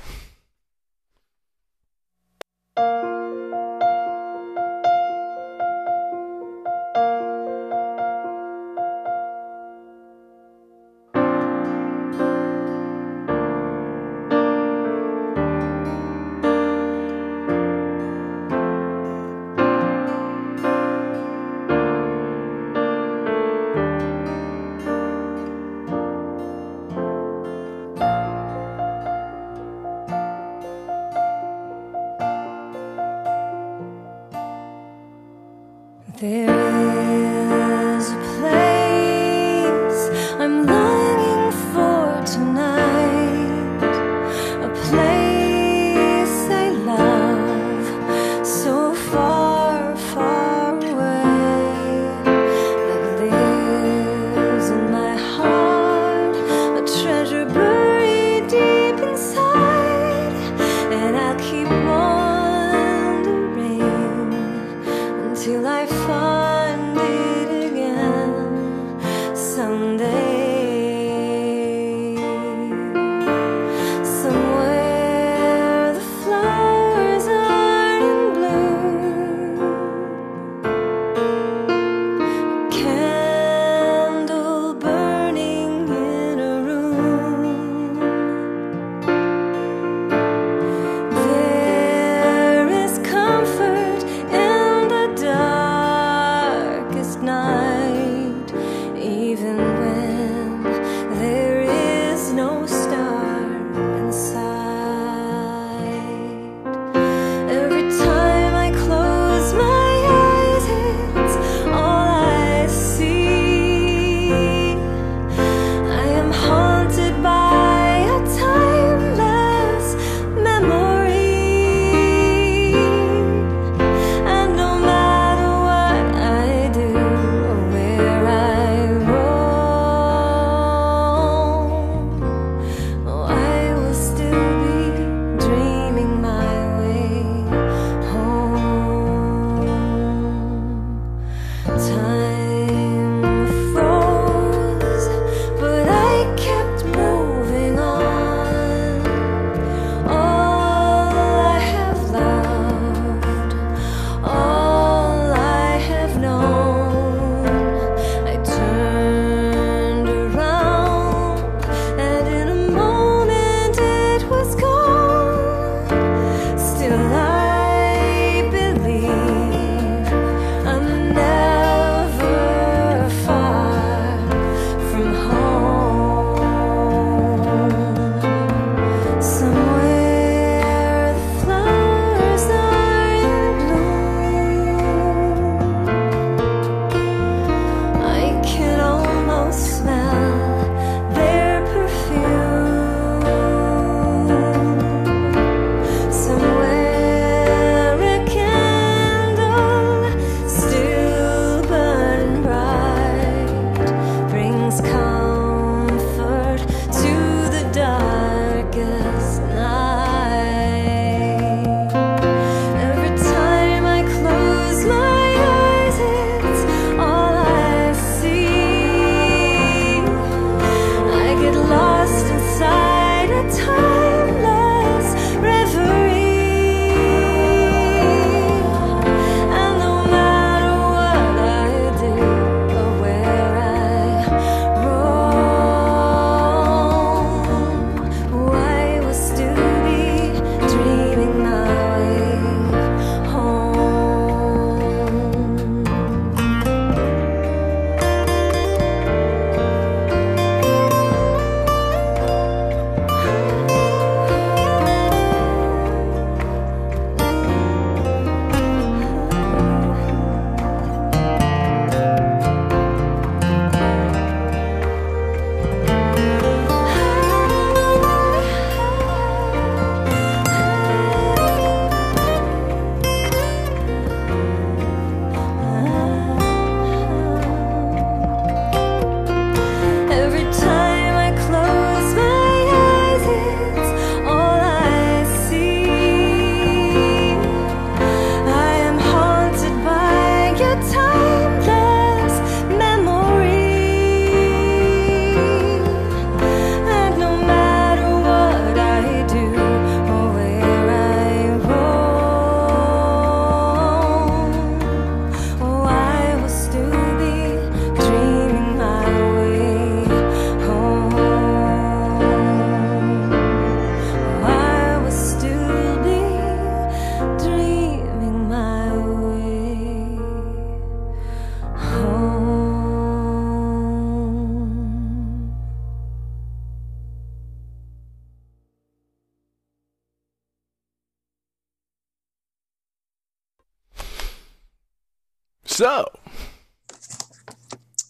So,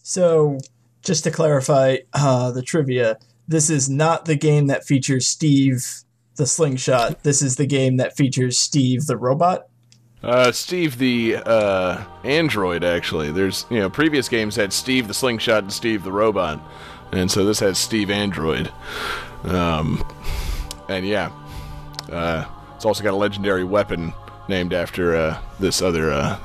So, just to clarify uh, the trivia, this is not the game that features Steve the slingshot. This is the game that features Steve the robot. uh, Steve the uh, android, actually. There's, you know, previous games had Steve the slingshot and Steve the robot. And so this has Steve Android. Um, and yeah, uh, it's also got a legendary weapon named after uh, this other uh,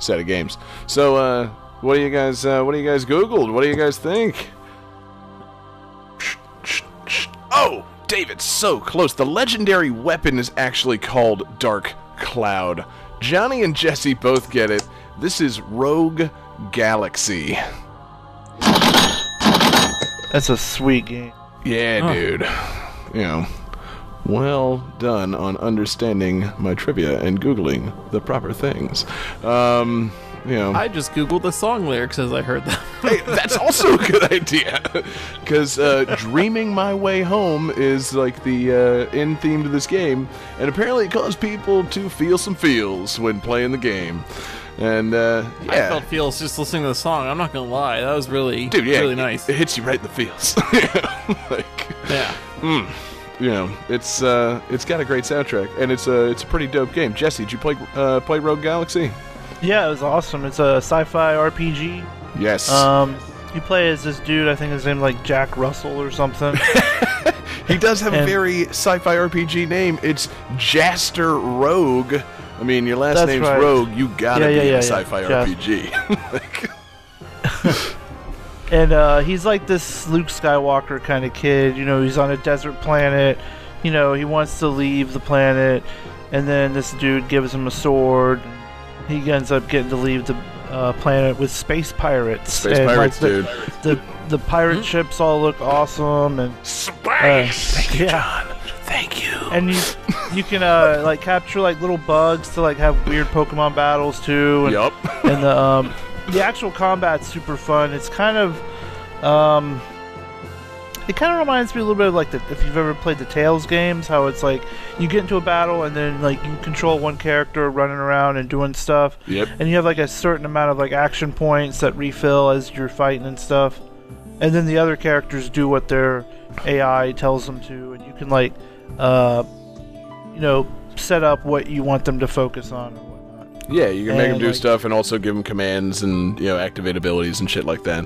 set of games. So, uh, what do you guys? Uh, what do you guys googled? What do you guys think? Oh, David, so close. The legendary weapon is actually called Dark Cloud. Johnny and Jesse both get it. This is Rogue Galaxy. That's a sweet game. Yeah, dude. You know, well done on understanding my trivia and googling the proper things. Um, you know, I just googled the song lyrics as I heard them. hey, *laughs* that's also a good idea because uh, "Dreaming My Way Home" is like the uh, end theme to this game, and apparently it caused people to feel some feels when playing the game. And uh, I yeah, felt feels just listening to the song. I'm not gonna lie, that was really, dude, yeah, really nice. It, hits you right in the feels. *laughs* like, yeah. You know, it's uh, it's got a great soundtrack, and it's a it's a pretty dope game. Jesse, did you play uh, play Rogue Galaxy? Yeah, it was awesome. It's a sci-fi RPG. Yes. Um, you play as this dude. I think his name like Jack Russell or something. *laughs* He does have a very sci-fi RPG name. It's Jaster Rogue. I mean, your last name's right. Rogue. You gotta Yeah, yeah, be yeah, a sci-fi RPG. *laughs* like, *laughs* and uh, he's like this Luke Skywalker kind of kid. You know, he's on a desert planet. You know, he wants to leave the planet, and then this dude gives him a sword. He ends up getting to leave the uh, planet with space pirates. Space and, pirates, like, dude. the, the the pirate ships all look awesome, and Space. Thank you, John. Thank you. and you you can uh, like capture like little bugs to like have weird Pokemon battles too. And, Yup. and the um, the actual combat's super fun. It's kind of um, it kind of reminds me a little bit of like the, if you've ever played the Tales games, how it's like you get into a battle and then like you control one character running around and doing stuff, Yep. and you have like a certain amount of like action points that refill as you're fighting and stuff, and then the other characters do what their AI tells them to, and you can like uh, you know set up what you want them to focus on. Yeah, you can make them do like- stuff and also give them commands and you know activate abilities and shit like that.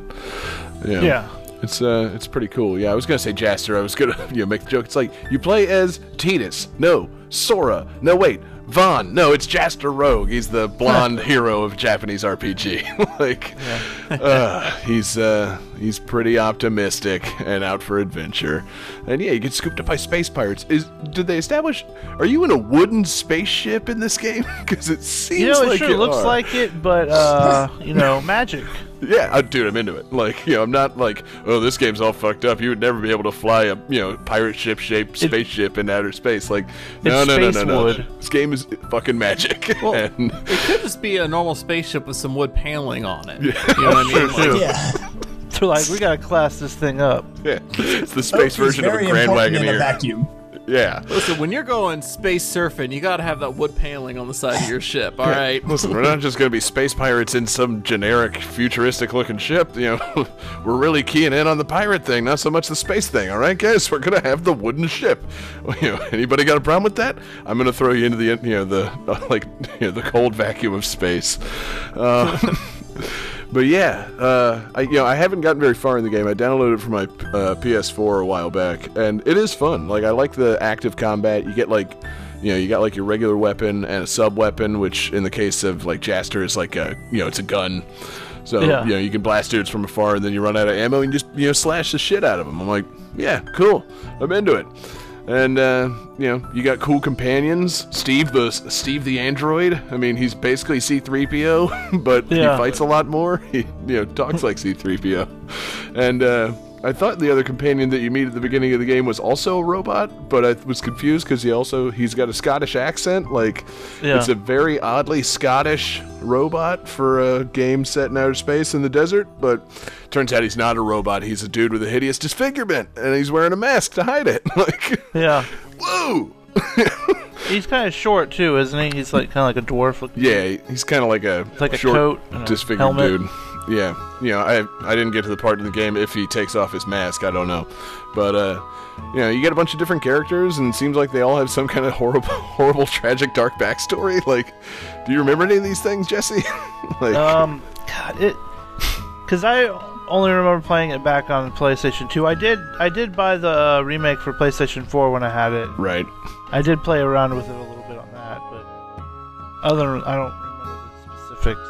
You know, Yeah. It's uh, it's pretty cool. Yeah, I was gonna say Jaster. I was gonna *laughs* you know make the joke. It's like you play as Titus. No, Sora. No, wait, Vaan. No, it's Jaster Rogue. He's the blonde *laughs* hero of Japanese RPG. *laughs* like, uh, he's uh, he's pretty optimistic and out for adventure. And yeah, you get scooped up by space pirates. Is did they establish? Are you in a wooden spaceship in this game? *laughs* Because it seems You know, it like sure you looks are. like it, but uh, you know, magic. Yeah, uh, dude, I'm into it. Like, you know, I'm not like, oh, this game's all fucked up. You would never be able to fly a, you know, pirate ship shaped spaceship in outer space. Like, no, It's no, no, no, no. wood. This game is fucking magic. *laughs* Well, and it could just be a normal spaceship with some wood paneling on it. You know what I *laughs* mean? Like, too. Yeah. They're like, we gotta class this thing up. yeah, it's the space Oak is version of a Grand important in a vacuum. Yeah. Listen, when you're going space surfing, you gotta have that wood paneling on the side of your ship. All right. Listen, we're not just going to be space pirates in some generic futuristic looking ship. You know, *laughs* we're really keying in on the pirate thing, not so much the space thing. All right, guys, we're going to have the wooden ship. *laughs* You know, anybody got a problem with that? I'm going to throw you into the you know the *laughs* like you know, the cold vacuum of space. Uh, But yeah, uh, I you know I haven't gotten very far in the game. I downloaded it for my uh, PS4 a while back, and it is fun. Like I like the active combat. You get like, you know, you got like your regular weapon and a sub weapon, which in the case of like Jaster is like a you know it's a gun. So Yeah. you know you can blast dudes from afar, and then you run out of ammo and just you know slash the shit out of them. I'm like, yeah, cool. I'm into it. And uh, you know, you got cool companions. Steve the Steve the android. I mean, he's basically C-3PO, *laughs* but Yeah. he fights a lot more. *laughs* He you know talks like C-3PO. And uh, I thought the other companion that you meet at the beginning of the game was also a robot, but I was confused because he also he's got a Scottish accent. Like Yeah. it's a very oddly Scottish robot for a game set in outer space in the desert. But turns out he's not a robot. He's a dude with a hideous disfigurement, and he's wearing a mask to hide it. *laughs* like Yeah. whoa *laughs* He's kind of short too, isn't he? He's like kind of like a dwarf. Looking Yeah, he's kind of like a like a short, coat disfigured dude. Yeah, you know, I I didn't get to the part in the game if he takes off his mask. I don't know, but uh, you know, you get a bunch of different characters, and it seems like they all have some kind of horrible, *laughs* horrible, tragic, dark backstory. *laughs* Like, do you remember any of these things, Jesse? *laughs* like, Um, God, it. Because I only remember playing it back on PlayStation 2. I did, I did buy the uh, remake for PlayStation 4 when I had it. right? I did play around with it a little bit on that, but other, I don't remember the specifics.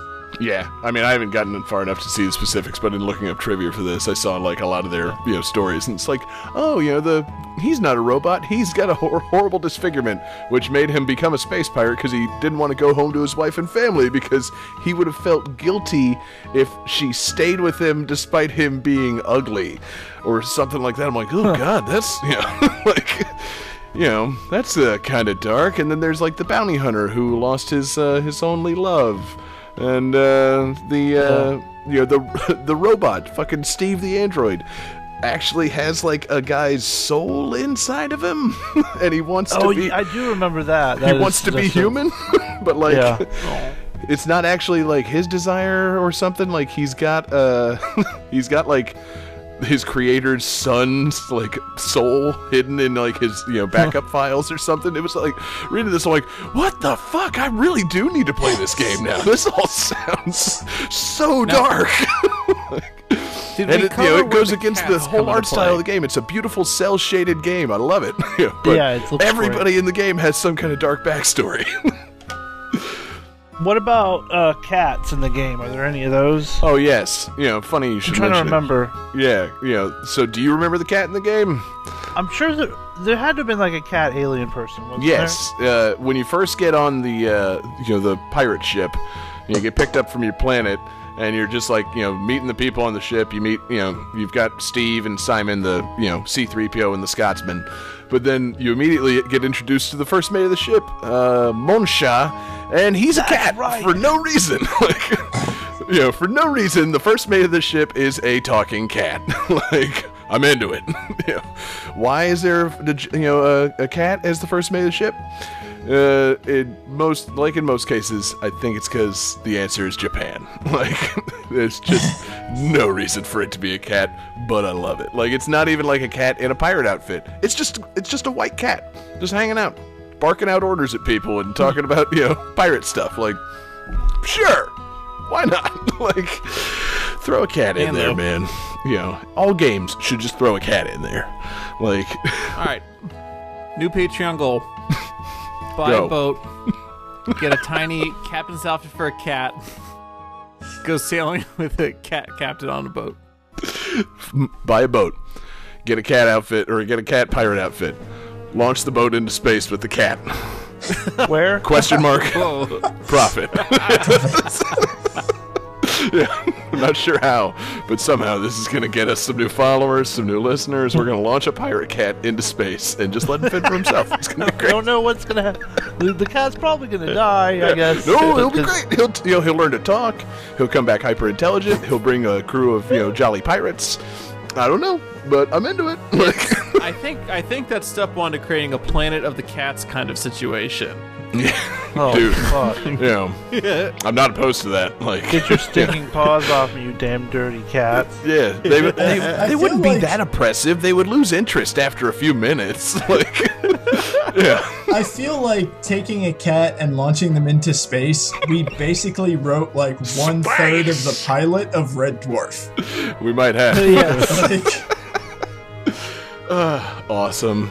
Yeah, I mean, I haven't gotten far enough to see the specifics, but in looking up trivia for this, I saw like a lot of their you know stories, and it's like, oh, you know, the he's not a robot, he's got a hor- horrible disfigurement, which made him become a space pirate because he didn't want to go home to his wife and family because he would have felt guilty if she stayed with him despite him being ugly, or something like that. I'm like, oh god, that's *laughs* you know, *laughs* like. You know, that's uh, kind of dark. And then there's like the bounty hunter who lost his uh, his only love, and uh, the uh, you know the *laughs* the robot, fucking Steve the android, actually has like a guy's soul inside of him, *laughs* and he wants Oh, to be I do remember that. he That is- wants to be that's a- human, *laughs* but like. Yeah. It's not actually like his desire or something. Like he's got uh he's got like his creator's son's like soul hidden in like his you know backup files or something. It was like reading this, I'm like, what the fuck? I really do need to play this game now. This all sounds so dark. *laughs* And it, you know, it goes the against the whole art style of the game. It's a beautiful cell shaded game. I love it. Yeah, *laughs* but Yeah, it everybody in the game has some kind of dark backstory. *laughs* What about uh, cats in the game? Are there any of those? oh yes, you know, funny you should I'm trying to mention it. remember. Yeah, you know. So, do you remember the cat in the game? I'm sure that there had to have been like a cat alien person. Wasn't Yes. Uh, when you first get on the, uh, you know, the pirate ship, you get picked up from your planet, and you're just like, you know, meeting the people on the ship. You meet, you know, you've got Steve and Simon, the, you know, C-3PO and the Scotsman. But then you immediately get introduced to the first mate of the ship, uh, Monsha, and he's a cat for no reason. *laughs* like, you know, for no reason, the first mate of the ship is a talking cat. *laughs* like, I'm into it. *laughs* you know, why is there, the- you know, a, a cat as the first mate of the ship? Uh, in most, like in most cases, I think it's because the answer is Japan. Like, there's just no reason for it to be a cat, but I love it. Like, it's not even like a cat in a pirate outfit. It's just, it's just a white cat, just hanging out, barking out orders at people and talking about, you know, pirate stuff. Like, sure, why not? *laughs* like, throw a cat in there, man. You know, all games should just throw a cat in there. Like, *laughs* All right. New Patreon goal. *laughs* Buy Go. a boat. Get a tiny captain's outfit for a cat. Go sailing with a cat captain on a boat. buy a boat, get a cat outfit or get a cat pirate outfit, launch the boat into space with the cat. *laughs* Where? Question mark. *laughs* Profit. *laughs* yeah, I'm not sure how, but somehow this is gonna get us some new followers, some new listeners. We're gonna launch a pirate cat into space and just let him fend for himself. It's gonna be I don't know what's gonna happen. The, cat's probably gonna die, I guess. No, he'll be great. He'll you know he'll learn to talk. He'll come back hyper intelligent. He'll bring a crew of you know jolly pirates. I don't know, but I'm into it. *laughs* Like, I think I think that's step one to creating a planet of the cats kind of situation. Oh, dude. fuck. *laughs* you *laughs* know, I'm not opposed to that. Like, Get your stinking *laughs* paws off me, you damn dirty cat. yeah, they would- they, I they feel wouldn't be like- that oppressive. They would lose interest after a few minutes. Like, yeah, I feel like taking a cat and launching them into space, we basically wrote like one third of the pilot of Red Dwarf. we might have. Yes. Like, ah, awesome.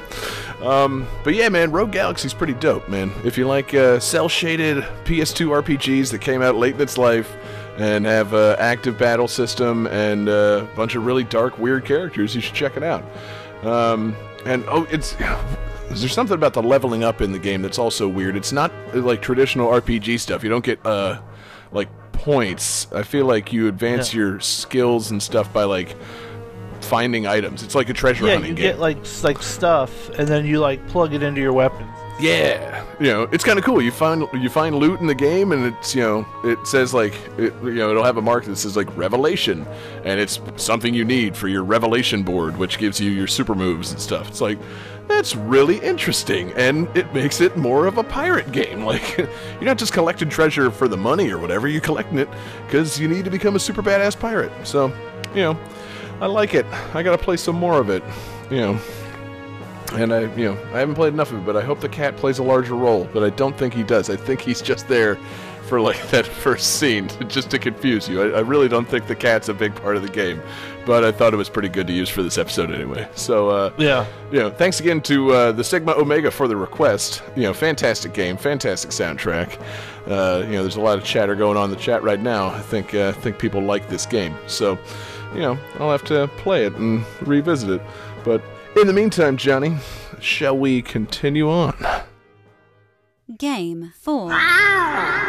Um, but yeah, man, Rogue Galaxy's pretty dope, man. If you like uh, cell shaded PS2 RPGs that came out late in its life and have an active battle system and uh, a bunch of really dark, weird characters, you should check it out. Um, and oh, it's *sighs* there's something about the leveling up in the game that's also weird. It's not uh, like traditional RPG stuff. You don't get uh, like points. I feel like you advance Yeah. your skills and stuff by like finding items. It's like a treasure yeah, hunting you game. get like like stuff, and then you like plug it into your weapons. Yeah, you know, it's kind of cool. You find you find loot in the game, and it's you know, it says like, it, you know, it'll have a mark that says like Revelation, and it's something you need for your Revelation board, which gives you your super moves and stuff. It's like that's really interesting, and it makes it more of a pirate game. *laughs* Like you're not just collecting treasure for the money or whatever, you're collecting it because you need to become a super badass pirate. So, you know, I like it. I gotta play some more of it. You know and I, you know, I haven't played enough of it, but I hope the cat plays a larger role. But I don't think he does. I think he's just there for like *laughs* that first scene, *laughs* just to confuse you. I, I really don't think the cat's a big part of the game, but I thought it was pretty good to use for this episode anyway. So, uh, Yeah. you know, thanks again to uh, the Sigma Omega for the request. You know, fantastic game, fantastic soundtrack. Uh, you know, there's a lot of chatter going on in the chat right now. I think uh, I think people like this game, so you know, I'll have to play it and revisit it. But in the meantime, Johnny, shall we continue on? Game 4. Ah!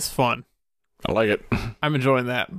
Is fun. I like it. *laughs* I'm enjoying that.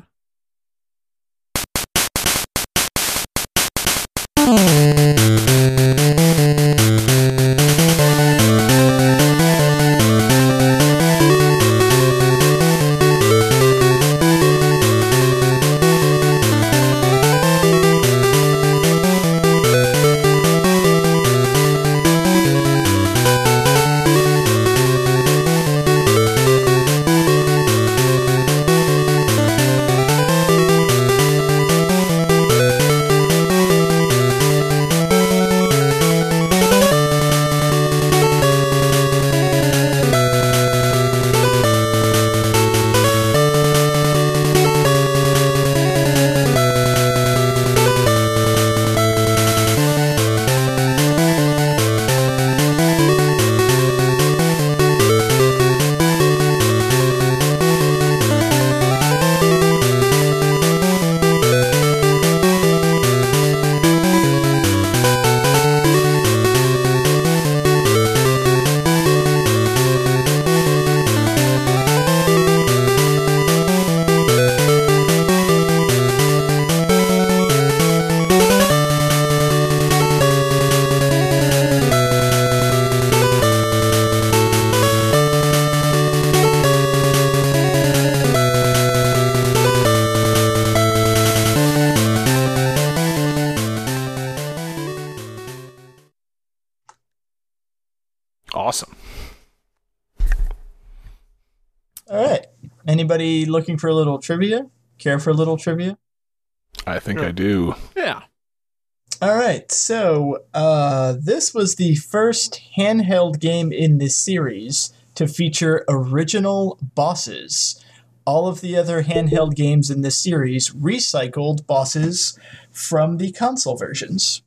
Looking for a little trivia? Care for a little trivia? I think I do. Yeah. All right. So, uh, this was the first handheld game in this series to feature original bosses. All of the other handheld games in this series recycled bosses from the console versions.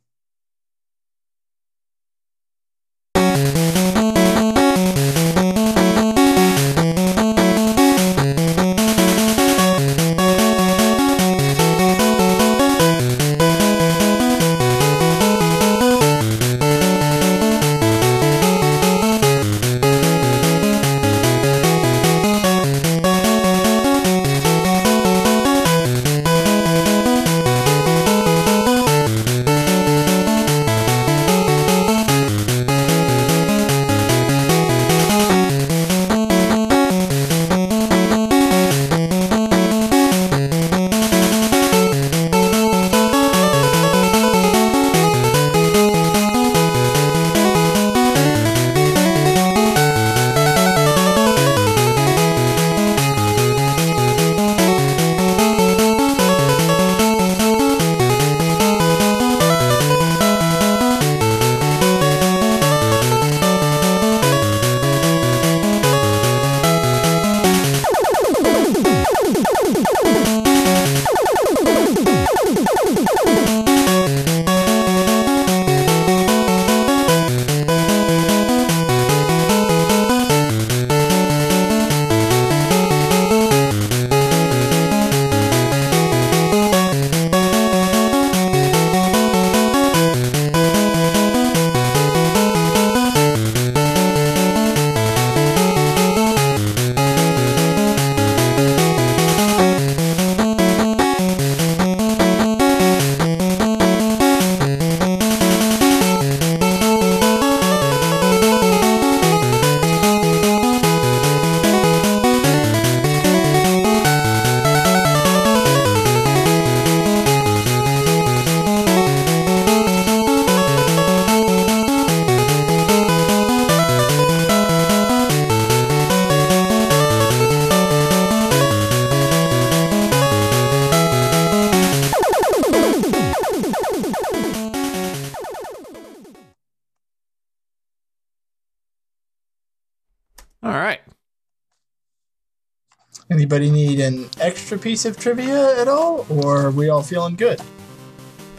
Anybody need an extra piece of trivia at all, or are we all feeling good?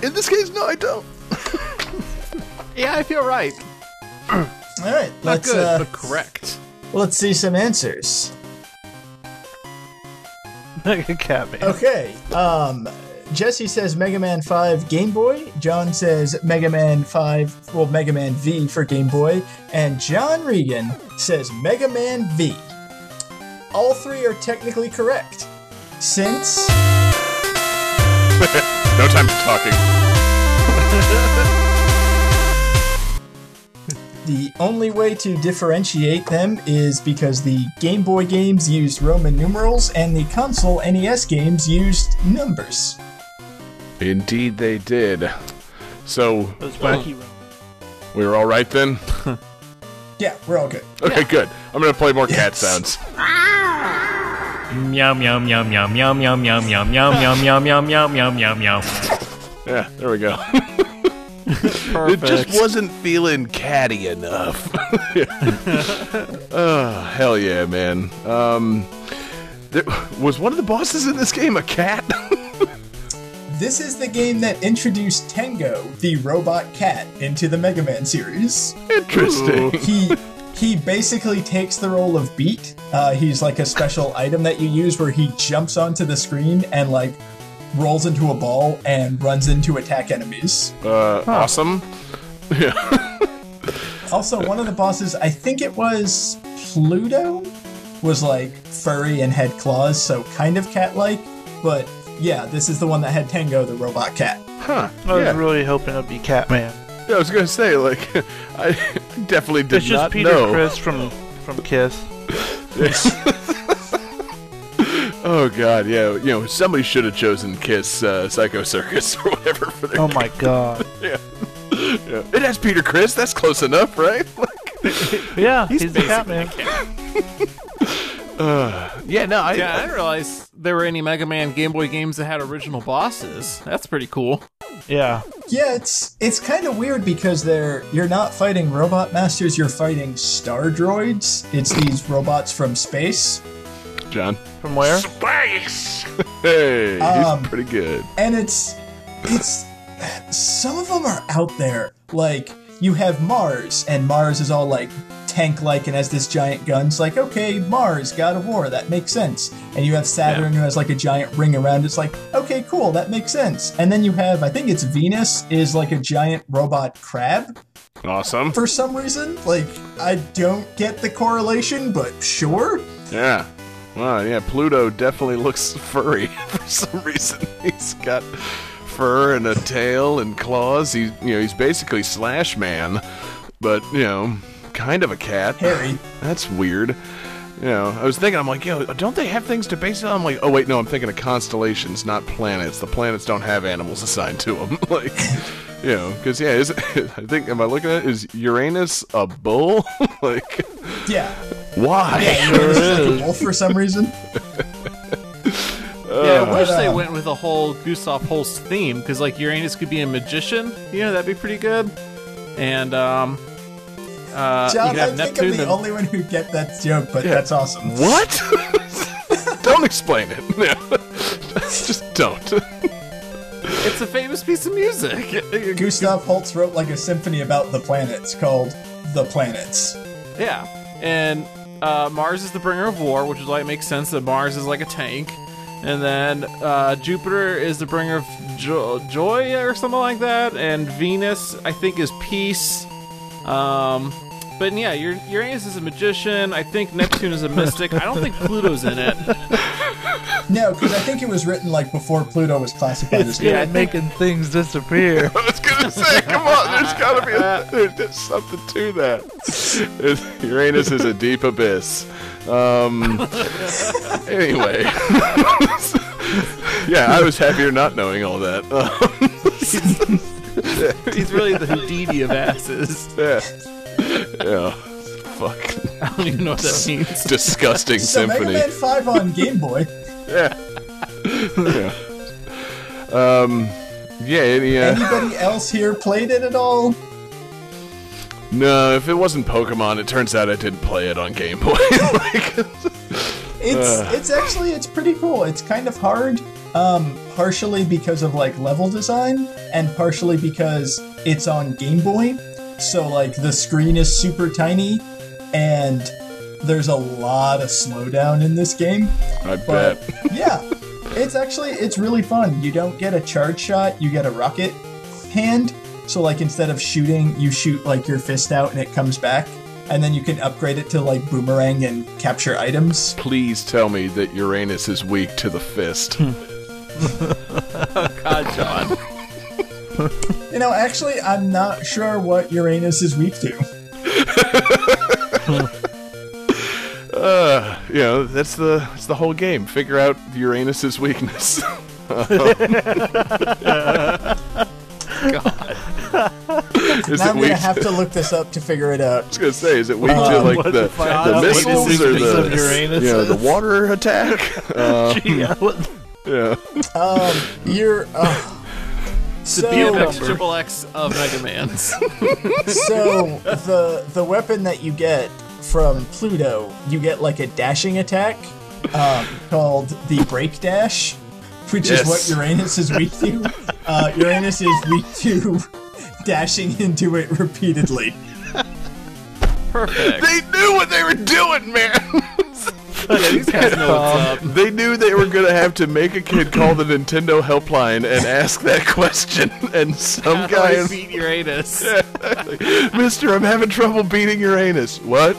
In this case, no, I don't. *laughs* Yeah, I feel right. *clears throat* All right, Not let's good, uh, but correct. let's see some answers. *laughs* Mega Catman. Okay, um, Jesse says Mega Man 5 Game Boy. John says Mega Man 5, well, Mega Man V for Game Boy. And John Regan says Mega Man V. All three are technically correct. Since *laughs* No time for talking. *laughs* the only way to differentiate them is because the Game Boy games used Roman numerals and the console NES games used numbers. Indeed, they did. So Those wacky. we were all right then. *laughs* Yeah, we're all good. Okay, good. I'm gonna play more cat sounds. Meow meow meow meow meow meow meow meow meow meow meow meow meow meow meow meow. Yeah, there we go. It just wasn't feeling catty enough. oh, hell yeah, man. Um, there, was one of the bosses in this game a cat? This is the game that introduced Tango, the robot cat, into the Mega Man series. Interesting. He he basically takes the role of Beat. Uh, he's like a special item that you use where he jumps onto the screen and like rolls into a ball and runs in to attack enemies. Uh, awesome. Yeah. Also, one of the bosses, I think it was Pluto, was like furry and had claws, so kind of cat-like. But yeah, this is the one that had Tango, the robot cat. Huh. I was yeah. really hoping it'd be Catman. Yeah, I was gonna say, like, *laughs* I definitely did It's not know. It's just Peter know. Criss from from Kiss. *laughs* Oh god, yeah. You know, somebody should have chosen Kiss uh, Psycho Circus *laughs* or whatever for their. Oh my god. yeah. yeah. It has Peter Criss. That's close enough, right? Like, Yeah, he's, the Catman. yeah. No, I. Yeah, I didn't realize there were any Mega Man Game Boy games that had original bosses. That's pretty cool. Yeah. Yeah, it's it's kind of weird because they're you're not fighting robot masters, you're fighting star droids. It's these robots from space. John. From where? Space. *laughs* hey, Um, he's pretty good. and it's it's some of them are out there like you have mars and mars is all like tank like and has this giant gun it's like okay mars god of war that makes sense and you have saturn who has like a giant ring around it's like okay cool that makes sense and then you have i think it's venus is like a giant robot crab Awesome. for some reason like i don't get the correlation but sure Yeah. Wow, yeah, Pluto definitely looks *laughs* furry *laughs* for some reason. *laughs* He's got fur and a tail and claws. He's you know, he's basically Slash Man, but you know, kind of a cat. harry That's weird. You know, I was thinking, I'm like, yo, don't they have things to base it on? I'm like, oh wait, no, I'm thinking of constellations, not planets. The planets don't have animals assigned to them. *laughs* like, you know, because yeah, is *laughs* I think am I looking at it, is Uranus a bull? *laughs* like, yeah why? Uranus is like a wolf for some reason yeah, I wish but, they um, went with a whole Gustav Holst theme because like Uranus could be a magician. You know, that'd be pretty good. And um, uh, you John, could I have think I'm the the- only one who get that joke, but that's awesome. What? *laughs* don't explain it. *laughs* Yeah. Just don't. It's a famous piece of music. Gustav Holst wrote like a symphony about the planets called The Planets. Yeah, and uh, Mars is the bringer of war, which is why it makes sense that Mars is like a tank. And then uh, Jupiter is the bringer of jo- joy or something like that. And Venus, I think, is peace. Um, but yeah, Ur- Uranus is a magician. I think Neptune is a mystic. I don't think Pluto's in it. No, because I think it was written like before Pluto was classified as Yeah, Yeah, think- making things disappear. *laughs* I was gonna say, come on, there's gotta be a, there's, there's something to that. It's- *laughs* Uranus is a deep abyss. Um. Anyway. *laughs* yeah, I was happier not knowing all that. Um, He's really the Houdini of asses. yeah. Yeah. Fuck. I don't even know what that means. Disgusting So Mega. Man 5 on Game Boy. *laughs* Yeah. Um. Yeah. Any, uh, Anybody else here played it at all? no, if it wasn't Pokemon, it turns out I didn't play it on Game Boy. *laughs* like, it's it's actually it's pretty cool. It's kind of hard, um, partially because of like level design, and partially because it's on Game Boy. So like the screen is super tiny, and there's a lot of slowdown in this game. I But bet. *laughs* yeah, it's actually it's really fun. You don't get a charge shot, you get a rocket hand. So like instead of shooting, you shoot like your fist out and it comes back. And then you can upgrade it to like boomerang and capture items. Please tell me that Uranus is weak to the fist. Hmm. *laughs* God, John. *laughs* You know, actually I'm not sure what Uranus is weak to. *laughs* Uh, you know, that's the that's the whole game. Figure out Uranus's weakness. *laughs* God. Is now it I'm gonna have to, to look this up to figure it out. I was gonna say, is it weak to Um, like what the, the out missiles what or the the Uranus you know the water attack? Uh, yeah, yeah. Um, you're. Uh, so, BMX Triple X of Mega Man's. *laughs* so the the weapon that you get from Pluto, you get like a dashing attack um, *laughs* called the break dash, which Yes. is what Uranus is weak to. *laughs* Uh, Uranus is weak to dashing into it repeatedly. Perfect. They knew what they were doing, man. *laughs* Yeah, these guys know what's um, up. They knew they were gonna have to make a kid call the Nintendo helpline and ask that question, *laughs* and some *laughs* How guy I in beat Uranus? Mister, I'm having trouble beating Uranus. What?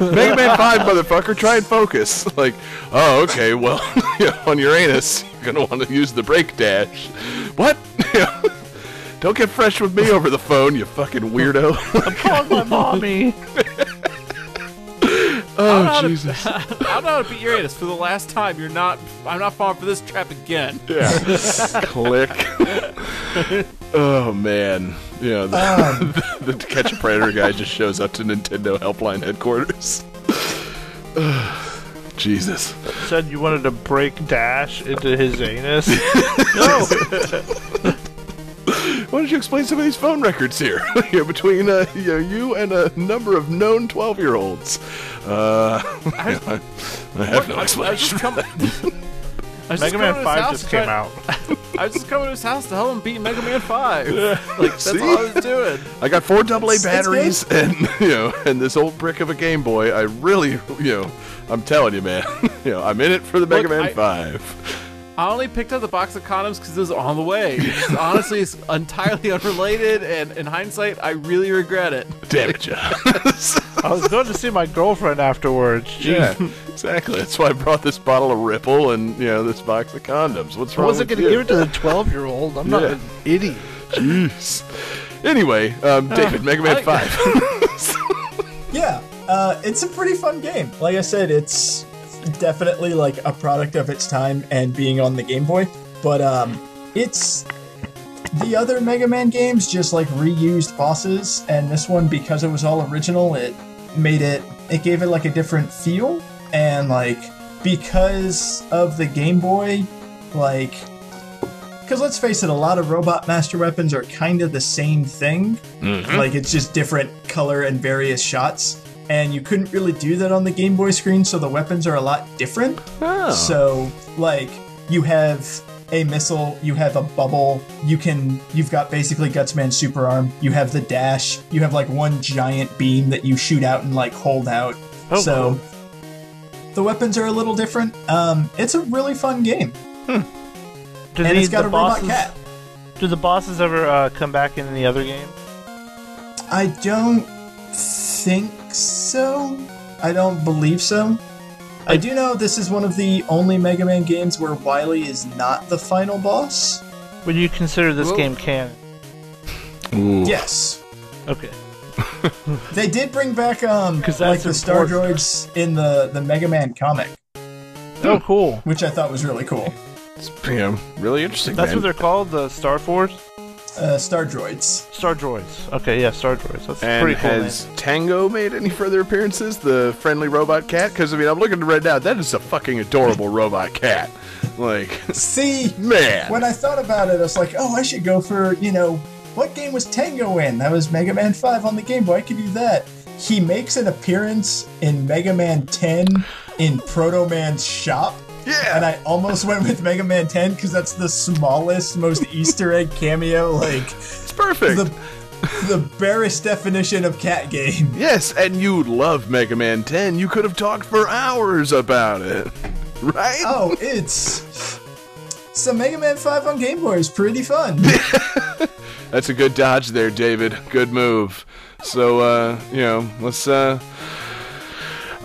Mega Man 5, motherfucker, try and focus. Like, oh, okay, well, on Uranus, you're gonna want to use the break dash. What? Don't get fresh with me over the phone, you fucking weirdo. Call my mommy. Oh, how to- Jesus. *laughs* I don't know how to beat Uranus for the last time. You're not. I'm not falling for this trap again. *laughs* Yeah. Click. *laughs* oh, man. You know, the, Um, the, the Catch a Predator guy just shows up to Nintendo helpline headquarters. *sighs* Jesus. Said you wanted to break Dash into his anus. Why don't you explain some of these phone records here? *laughs* you know, between uh, you, know, you and a number of known 12 year olds. Uh, *laughs* I, I have no explanation. just coming. *laughs* I Mega Man coming to his 5 just came try- out. I was just coming to his house to help him beat Mega Man 5. Like, that's See? all I was doing. I got four AA It's- it's batteries and you know and this old brick of a Game Boy. I really you know I'm telling you, man. you know I'm in it for the Mega Look, Man I- Five. I only picked up the box of condoms because it was on the way. It's honestly, it's entirely *laughs* unrelated, and in hindsight, I really regret it. Damn it, John. I was going to see my girlfriend afterwards. Jeez. yeah, exactly. That's why I brought this bottle of Ripple and you know this box of condoms. What's wrong? I wasn't going to give it to the 12 year old. I'm not an idiot. Jeez. Anyway, um, David, Mega Man I- Five. *laughs* yeah, uh, it's a pretty fun game. Like I said, it's definitely like a product of its time and being on the Game Boy. But um, it's the other Mega Man games just like reused bosses, and this one because it was all original, it made it it gave it like a different feel, and like because of the Game Boy, like. Because let's face it, a lot of Robot Master weapons are kind of the same thing. Like it's just different color and various shots. And you couldn't really do that on the Game Boy screen, so the weapons are a lot different. Oh. So, like, you have a missile, you have a bubble, you can, you've got basically Gutsman super arm, you have the dash, you have like one giant beam that you shoot out and like hold out. Oh, so, the weapons are a little different. Um, it's a really fun game, Do and the- it's got the a robot cat. Do the bosses ever uh, come back in any other game? I don't think so. I don't believe so. I do know this is one of the only Mega Man games where Wily is not the final boss. Would you consider this Well- game canon? Ooh. Yes. Okay. *laughs* They did bring back um like that's the Star. Droids in the, the Mega Man comic, Oh, cool. which I thought was really cool. It's, you know, really interesting. That's man. what they're called, the Star Force? Uh, Star Droids. Star Droids. Okay, yeah, Star Droids. That's And pretty cool. has Tango made any further appearances? The friendly robot cat? Because I mean, I'm looking at right now. That is a fucking adorable robot cat. Like, *laughs* See, man. when I thought about it, I was like, oh, I should go for, you know, what game was Tango in? That was Mega Man 5 on the Game Boy. I could do that. He makes an appearance in Mega Man 10 in Proto Man's shop. Yeah. And I almost went with Mega Man 10 because that's the smallest, most *laughs* Easter egg cameo. Like It's perfect. the the barest definition of cat game. Yes, and you love Mega Man 10. You could have talked for hours about it. *laughs* Right? Oh, it's some Mega Man 5 on Game Boy is pretty fun. *laughs* That's a good dodge there, David. Good move. So, uh, you know, let's, uh.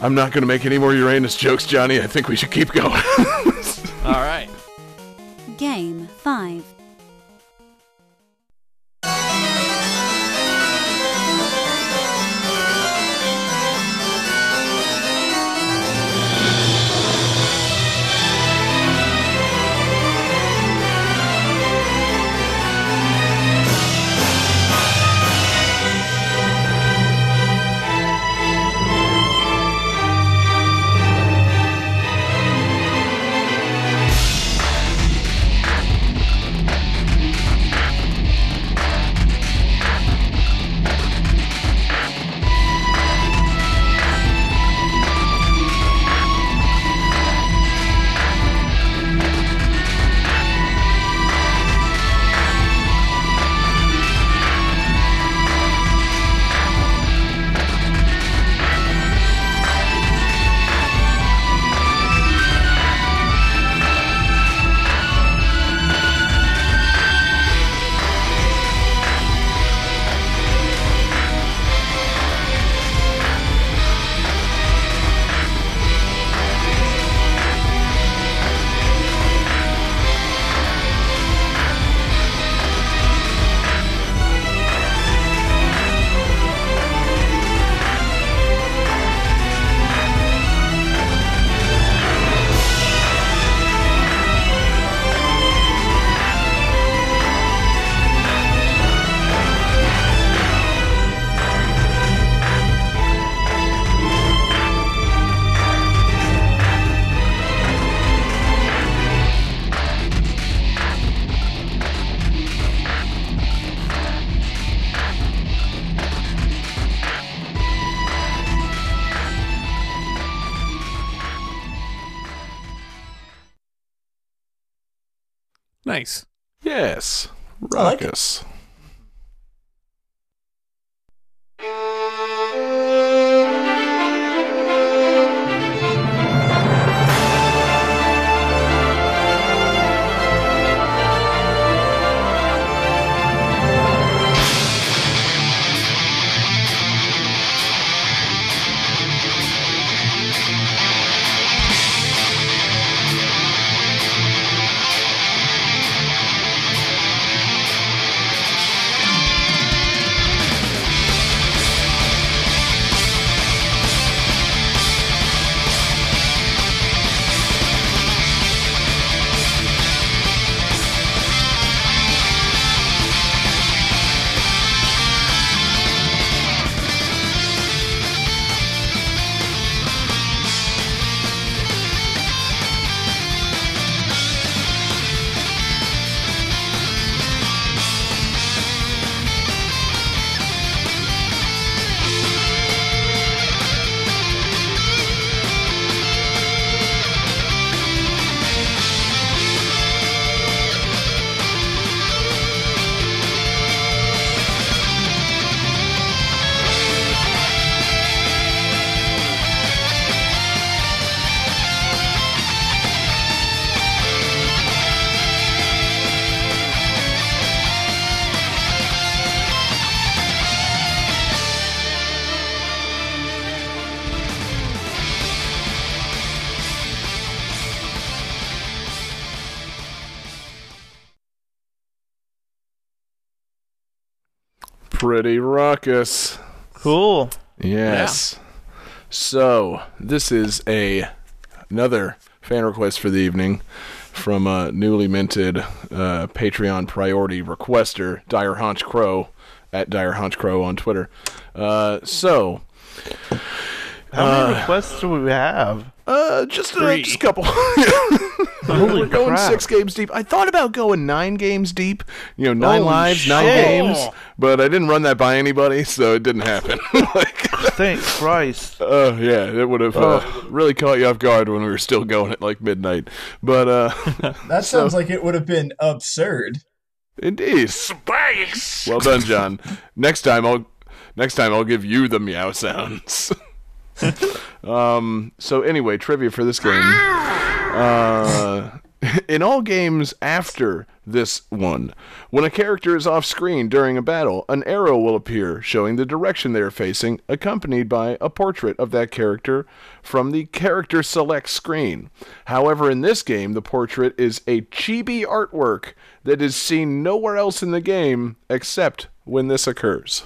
I'm not gonna make any more Uranus jokes, Johnny. I think we should keep going. *laughs* All right. Game 5. Pretty ruckus. Cool. Yes. So this is a another fan request for the evening from a newly minted uh, Patreon priority requester, Dire Haunch Crow, at Dire Haunch Crow on Twitter. Uh, so, How many requests do we have? Uh, just, uh, just a couple. *laughs* *laughs* Holy We're going crap. six games deep. I thought about going nine games deep. You know, nine Holy lives, nine shit. games, but I didn't run that by anybody, so it didn't happen. *laughs* like, Thank Christ. oh yeah, it would have uh, really caught you off guard when we were still going at like midnight. But uh, That sounds like it would have been absurd. indeed, space. Well done, John. next time I'll next time I'll give you the meow sounds. *laughs* um. So anyway, trivia for this game. Uh, *laughs* in all games after this one, when a character is off screen during a battle, an arrow will appear showing the direction they are facing, accompanied by a portrait of that character from the character select screen. However, in this game, the portrait is a chibi artwork that is seen nowhere else in the game except when this occurs.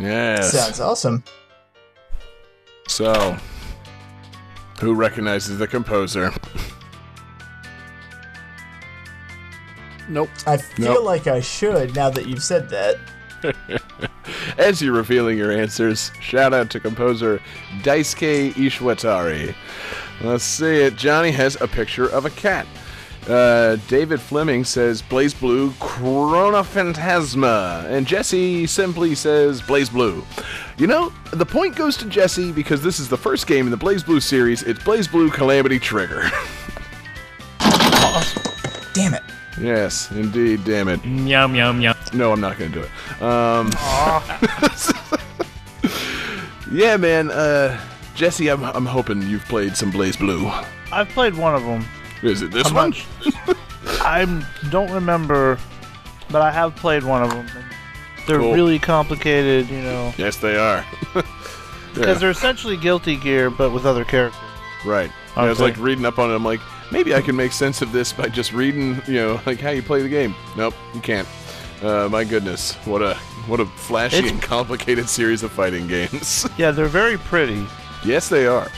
Yes, yes. Sounds awesome. So, who recognizes the composer? Nope. I feel Nope. like I should now that you've said that. *laughs* As you're revealing your answers, shout out to composer Daisuke Ishiwatari. Let's see it. Johnny has a picture of a cat. Uh, David Fleming says BlazBlue Chrono Phantasma, and Jesse simply says BlazBlue. You know, the point goes to Jesse because this is the first game in the BlazBlue series. It's BlazBlue Calamity Trigger. Damn it. yes, indeed, damn it. Meow meow meow. No, I'm not going to do it. Um, *laughs* yeah, man. Uh, Jesse, I'm, I'm hoping you've played some BlazBlue. I've played one of them. Is it this *laughs* I'm one? not I don't remember, but I have played one of them. They're Cool. really complicated, you know, Yes, they are. *laughs* because Yeah, they're essentially Guilty Gear, but with other characters. right. I was like reading up on it. I'm like, maybe I can make sense of this by just reading, you know, *laughs* like how you play the game. Nope, you can't. Uh, my goodness, what a what a flashy It's- and complicated series of fighting games. Yeah, they're very pretty. yes, they are.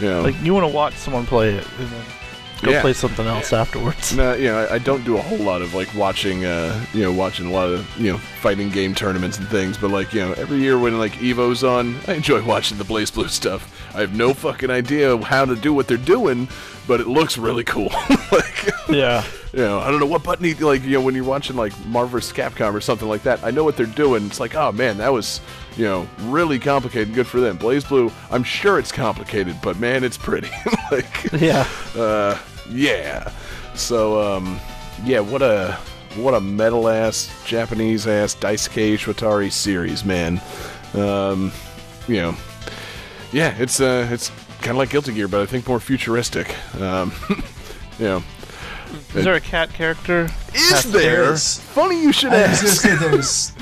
Know, Like you want to watch someone play it, go Yeah. play something else afterwards. No, you know, I, I don't do a whole lot of like watching, uh, you know, watching a lot of you know fighting game tournaments and things. But like, you know, every year when like Evo's on, I enjoy *laughs* watching the BlazBlue stuff. I have no fucking idea how to do what they're doing, but it looks really cool. *laughs* like, Yeah, you know, I don't know what button you like. You know, when you're watching like Marvel vs. Capcom or something like that, I know what they're doing. It's like, oh man, that was you know really complicated. Good for them. BlazBlue, I'm sure it's complicated, but man, it's pretty. *laughs* like, yeah. uh, yeah. So, um, yeah, what a what a metal ass Japanese ass Daisuke Ishiwatari series, man. Um, you know, yeah, it's uh, it's kind of like Guilty Gear, but I think more futuristic. Um, *laughs* you know, Is there a cat character? is there there? is. Funny you should I was gonna ask. say there's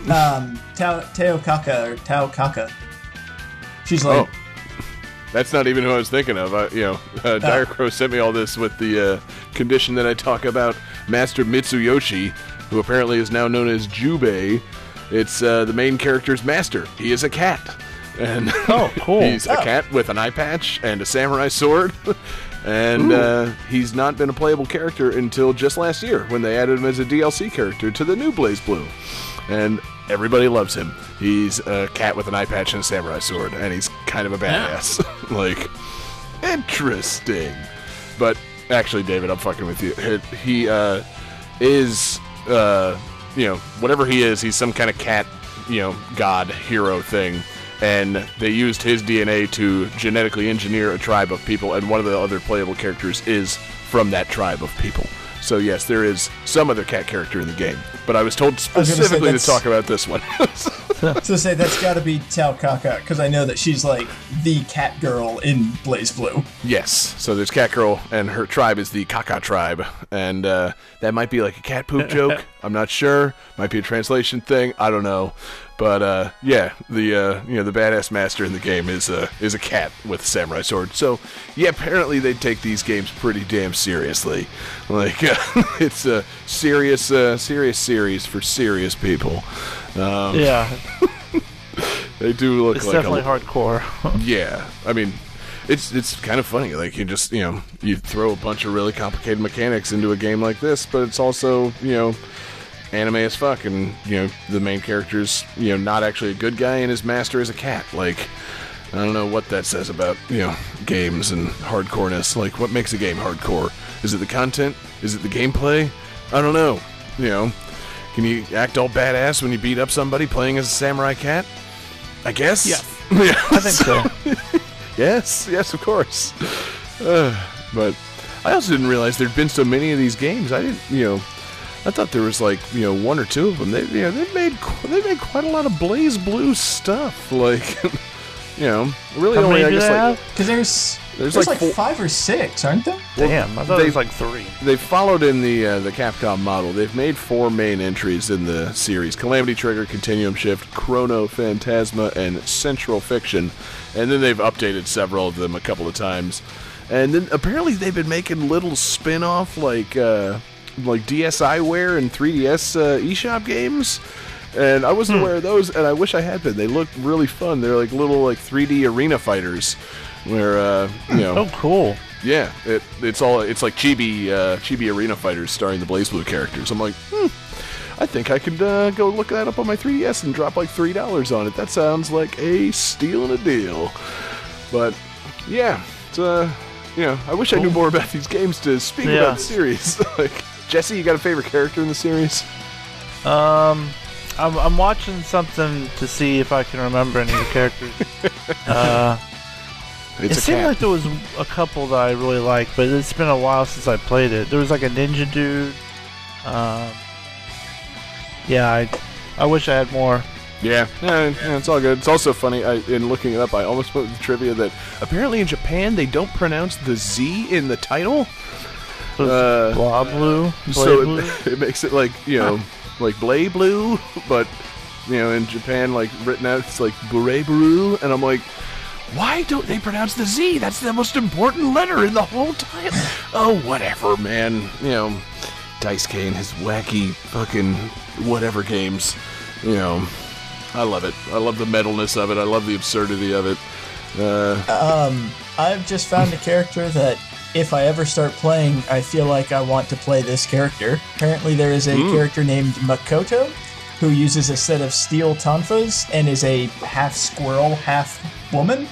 *laughs* um Tao Teo Kaka or Taokaka. She's like Oh, that's not even who I was thinking of. I, you know, uh, Dire Crow sent me all this with the uh, condition that I talk about Master Mitsuyoshi, who apparently is now known as Jubei. It's uh, the main character's master. He is a cat. And Oh, cool. *laughs* he's a Oh. cat with an eye patch and a samurai sword. *laughs* and uh, he's not been a playable character until just last year when they added him as a DLC character to the new BlazBlue. And everybody loves him. He's a cat with an eye patch and a samurai sword, and he's kind of a badass. *laughs* like, interesting. But actually, David, I'm fucking with you. He- He uh, is, uh, you know, whatever he is, he's some kind of cat, you know, god hero thing. And they used his DNA to genetically engineer a tribe of people, and one of the other playable characters is from that tribe of people. So yes, there is some other cat character in the game, but I was told was gonna say specifically to talk about this one. *laughs* so say that's got to be Taokaka because I know that she's like the cat girl in BlazBlue. Yes. So there's cat girl and her tribe is the Kaka tribe, and uh, that might be like a cat poop *laughs* joke. I'm not sure. Might be a translation thing. I don't know. But uh, yeah, the uh, you know the badass master in the game is uh, is a cat with a samurai sword. So yeah, apparently they take these games pretty damn seriously. Like *laughs* it's a serious uh, serious series for serious people. Um, Yeah, *laughs* They do look it's like definitely a, hardcore. *laughs* yeah, I mean, it's it's kind of funny. Like you just you know you throw a bunch of really complicated mechanics into a game like this, but it's also you know anime as fuck, and you know the main character's you know not actually a good guy, and his master is a cat. Like I don't know what that says about you know games and hardcoreness. Like what makes a game hardcore? Is it the content? Is it the gameplay? I don't know. You know, can you act all badass when you beat up somebody playing as a samurai cat? I guess. Yeah. *laughs* yeah. I think so. *laughs* Yes, yes, of course. Uh, *sighs* but I also didn't realize there'd been so many of these games. I didn't, you know, I thought there was like you know one or two of them. They, you know, they made they made quite a lot of BlazBlue stuff. *laughs* Like, *laughs* you know, really How only many I guess they like? Because there's There's there's, like like, four- five or six, aren't there? Damn, I thought they- it was like three. they followed in the uh, the Capcom model. They've made four main entries in the series: Calamity Trigger, Continuum Shift, Chrono Phantasma, and Central Fiction. And then they've updated several of them a couple of times. And then apparently they've been making little spin-off like uh, like DSiWare and 3DS uh, eShop games. And I wasn't aware of those, and I wish I had been. They look really fun. They're like little like 3D arena fighters, where uh, you know. *laughs* Oh, cool. Yeah, it, it's all it's like chibi uh, chibi arena fighters starring the BlazBlue characters. I'm like, hmm, I think I could uh, go look that up on my 3DS and drop like three dollars on it. That sounds like a steal and a deal. But yeah, it's uh, you know, I wish I knew more about these games to speak Yeah. about the series. *laughs* like, Jesse, you got a favorite character in the series? Um, I'm, I'm watching something to see if I can remember any of the characters. *laughs* uh, It's it seemed cat. like there was a couple that I really liked, but it's been a while since I played it. There was like a ninja dude. Um, yeah, I, I wish I had more. Yeah, yeah, yeah, it's all good. It's also funny. I, in looking it up, I almost put the trivia that apparently in Japan they don't pronounce the Z in the title. So Uh, blah blue, so blue. it, *laughs* it makes it like you know *laughs* like blay blue but you know in japan like written out it's like bure blue and i'm like why don't they pronounce the z? That's the most important letter in the whole title oh whatever man. You know dice K and his wacky fucking whatever games. You know i love it. I love the metalness of it. I love the absurdity of it. Uh, Um, I've just found a character that if I ever start playing, I feel like I want to play this character. Apparently, there is a hmm. character named Makoto who uses a set of steel tonfas and is a half squirrel, half woman.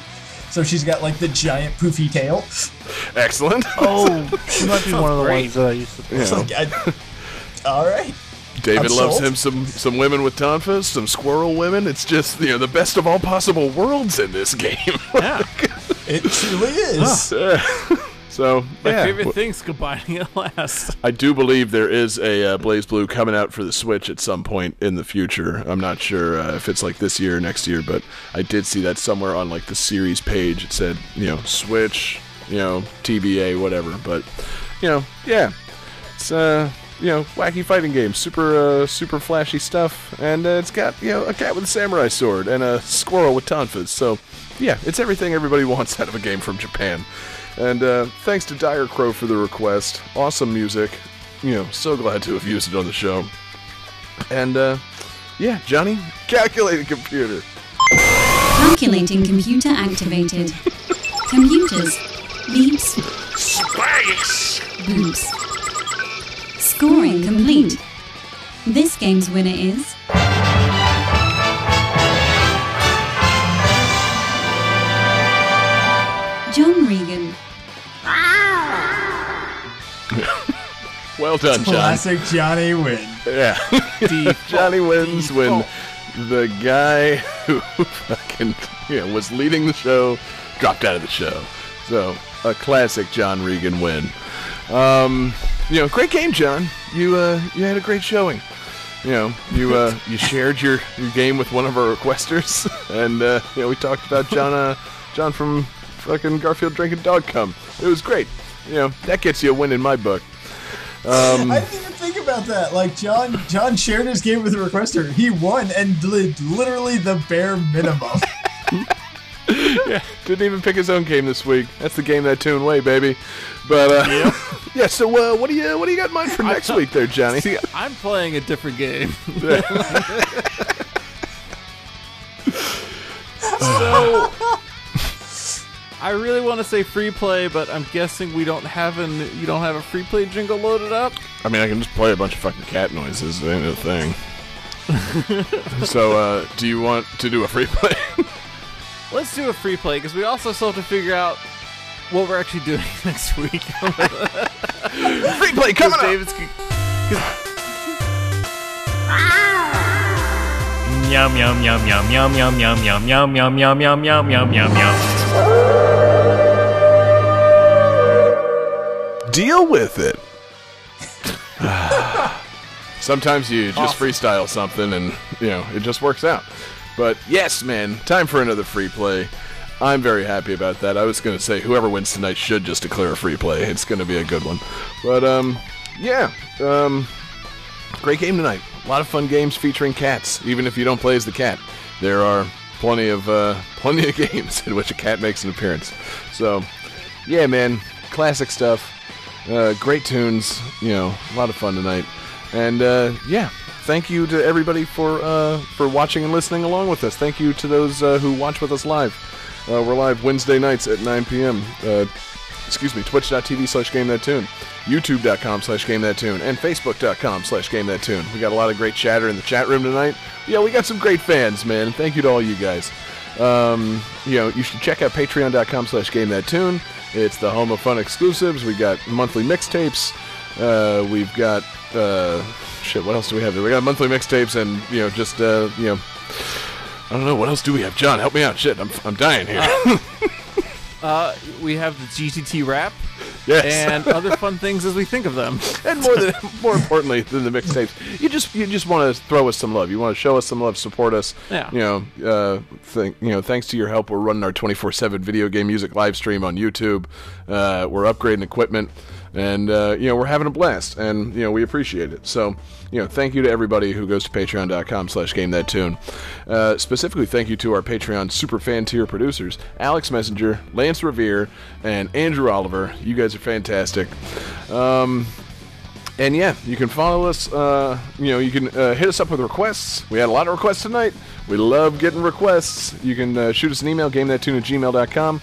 So she's got like the giant poofy tail. excellent *laughs* Oh, she might be one of the great. ones that I used to play. Yeah. Like, I, all right. David I'm loves sold. him some some women with tonfas, some squirrel women. It's just you know the best of all possible worlds in this game. *laughs* Yeah. It truly is. *laughs* So My yeah, favorite thing's combining at last. *laughs* I do believe there is a uh, BlazBlue coming out for the Switch at some point in the future. I'm not sure uh, if it's like this year or next year, but I did see that somewhere on like the series page. It said, you know, Switch, you know, TBA, whatever. But, you know, yeah, it's uh, you know, wacky fighting game, super uh, super flashy stuff, and uh, it's got you know a cat with a samurai sword and a squirrel with tonfas. So, yeah, it's everything everybody *laughs* wants out of a game from Japan. And uh, thanks to Dire Crow for the request. Awesome music. You know, so glad to have used it on the show. And uh, yeah, Johnny, *laughs* calculating computer. Calculating computer activated. Computers. Beeps. Boops. Scoring complete. This game's winner is. Well done, John. Classic Johnny win. Yeah. *laughs* *laughs* Johnny wins when the guy who *laughs* fucking know, was leading the show dropped out of the show. So a classic John Regan win. Um, you know, great game, John. You uh, you had a great showing. You know, you uh, you shared your, your game with one of our requesters, and uh, you know we talked about John uh, John from fucking Garfield drinking dog cum. It was great. You know that gets you a win in my book. I didn't even think about that. Like John, John shared his game with the requester. He won and did literally the bare minimum. *laughs* yeah, didn't even pick his own game this week. That's the game that tune way, baby. But uh, *laughs* yeah. So uh, what do you what do you got in mind for *laughs* next week, there, Johnny? See, I'm playing a different game. so I really want to say free play, but I'm guessing we don't have an you don't have a free play jingle loaded up. I mean, I can just play a bunch of fucking cat noises. That ain't a thing. so, uh, do you want to do a free play? Let's do a free play because we also still have to figure out what we're actually doing next week. free play coming up. David's Yum yum yum yum yum yum yum yum yum yum yum yum yum yum yum yum. Deal with it. *sighs* Sometimes you just freestyle something and, you know, it just works out. But yes, man, time for another free play. I'm very happy about that. I was going to say whoever wins tonight should just declare a free play. It's going to be a good one. But, um, yeah, um, great game tonight. A lot of fun games featuring cats, even if you don't play as the cat. There are plenty of, uh, *laughs* plenty of games in which a cat makes an appearance. So, yeah, man, classic stuff. Uh, great tunes, you know, a lot of fun tonight. And uh, yeah, thank you to everybody for uh, for watching and listening along with us. Thank you to those uh, who watch with us live. Uh, we're live Wednesday nights at 9 p.m. Excuse me, twitch.tv slash game that tune, youtube.com slash game that tune, and facebook.com slash game that tune. We got a lot of great chatter in the chat room tonight. Yeah, we got some great fans, man. Thank you to all you guys. Um, you know, you should check out patreon.com slash game that tune. It's the home of fun exclusives. We got monthly mixtapes. Uh, we've got uh, shit. What else do we have? there We got monthly mixtapes, and you know, just uh, you know, I don't know what else do we have. John, help me out. Shit, I'm I'm dying here. uh, *laughs* we have the GTT rap yes, and other fun things as we think of them. *laughs* and more than more importantly than the mixtapes, you just you just want to throw us some love. You want to show us some love, support us. Yeah. You know, uh, th- you know, thanks to your help, we're running our 24/7 video game music live stream on YouTube. Uh, we're upgrading equipment, and uh, you know, we're having a blast, and you know, we appreciate it. So. You know, thank you to everybody who goes to patreon.com slash game that tune. Uh, specifically, thank you to our Patreon super fan tier producers, Alex Messenger, Lance Revere, and Andrew Oliver. You guys are fantastic. Um, and yeah, you can follow us. Uh, you know, you can uh, hit us up with requests. We had a lot of requests tonight. We love getting requests. You can uh, shoot us an email, game that tune at gmail.com.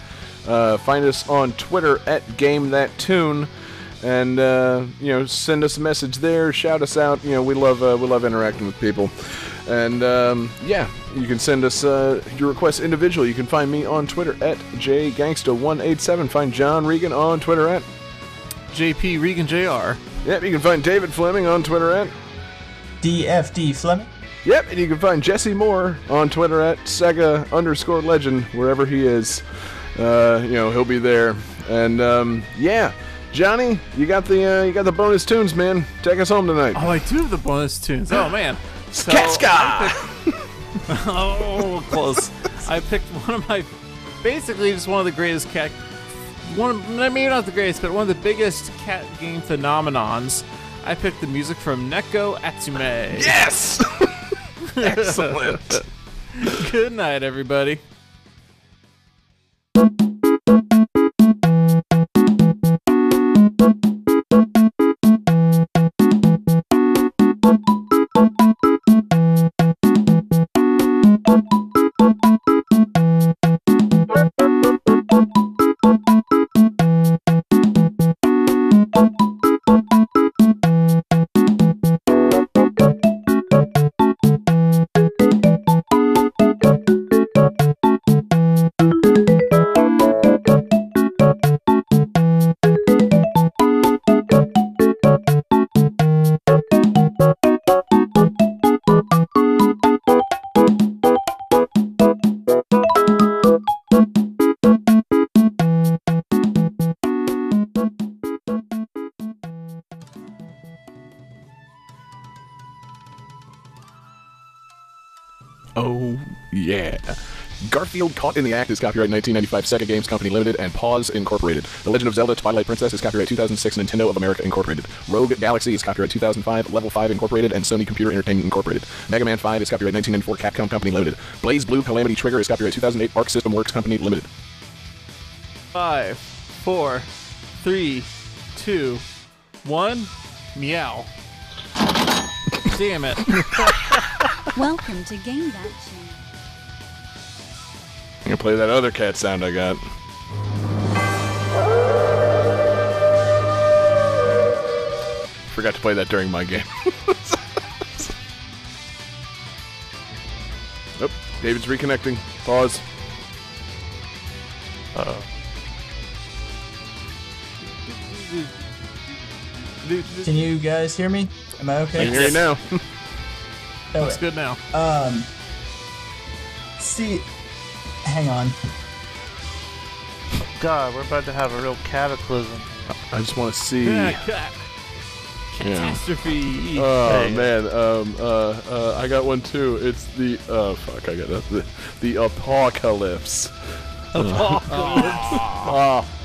Uh, find us on Twitter at game that tune, and uh, you know, send us a message there. Shout us out. You know, we love uh, we love interacting with people. And um, yeah, you can send us uh, your requests individually. You can find me on Twitter at jgangsta187. Find John Regan on Twitter at JP Regan Jr. Yep, you can find David Fleming on Twitter at. DFD Fleming. Yep, and you can find Jesse Moore on Twitter at Sega underscore legend, wherever he is. Uh, you know, he'll be there. And um, yeah, Johnny, you got the uh, you got the bonus tunes, man. Take us home tonight. Oh, I do have the bonus tunes. Oh man, *laughs* so! I picked- *laughs* oh, close. I picked one of my, basically just one of the greatest cat, one of, maybe not the greatest, but one of the biggest cat game phenomenons. I picked the music from Neko Atsume. Yes. *laughs* Excellent. Good night, everybody. Garfield Caught in the Act is copyright 1995 Sega Games Company Limited and Paws Incorporated. The Legend of Zelda Twilight Princess is copyright 2006 Nintendo of America Incorporated. Rogue Galaxy is copyright 2005 Level 5 Incorporated and Sony Computer Entertainment Incorporated. Mega Man 5 is copyright 1994 Capcom Company Limited. BlazBlue Calamity Trigger is copyright 2008 Arc System Works Company Limited. Five, four, three, two, one. Meow. Damn it. *laughs* Welcome to Game That Tune. I'm gonna play that other cat sound I got. Forgot to play that during my game. *laughs* oh, David's reconnecting. Pause. Uh oh. Can you guys hear me? Am I I okay? can hear you now. *laughs* It's good now. Um. See, hang on. God, we're about to have a real cataclysm. I just want to see. Cat- Catastrophe. Oh Hey. man, um, uh, uh, I got one too. It's the oh fuck, I got that. The, the apocalypse. Apocalypse.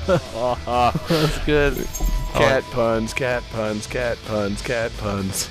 Oh, *laughs* That's good. Cat puns, cat puns, cat puns, cat puns.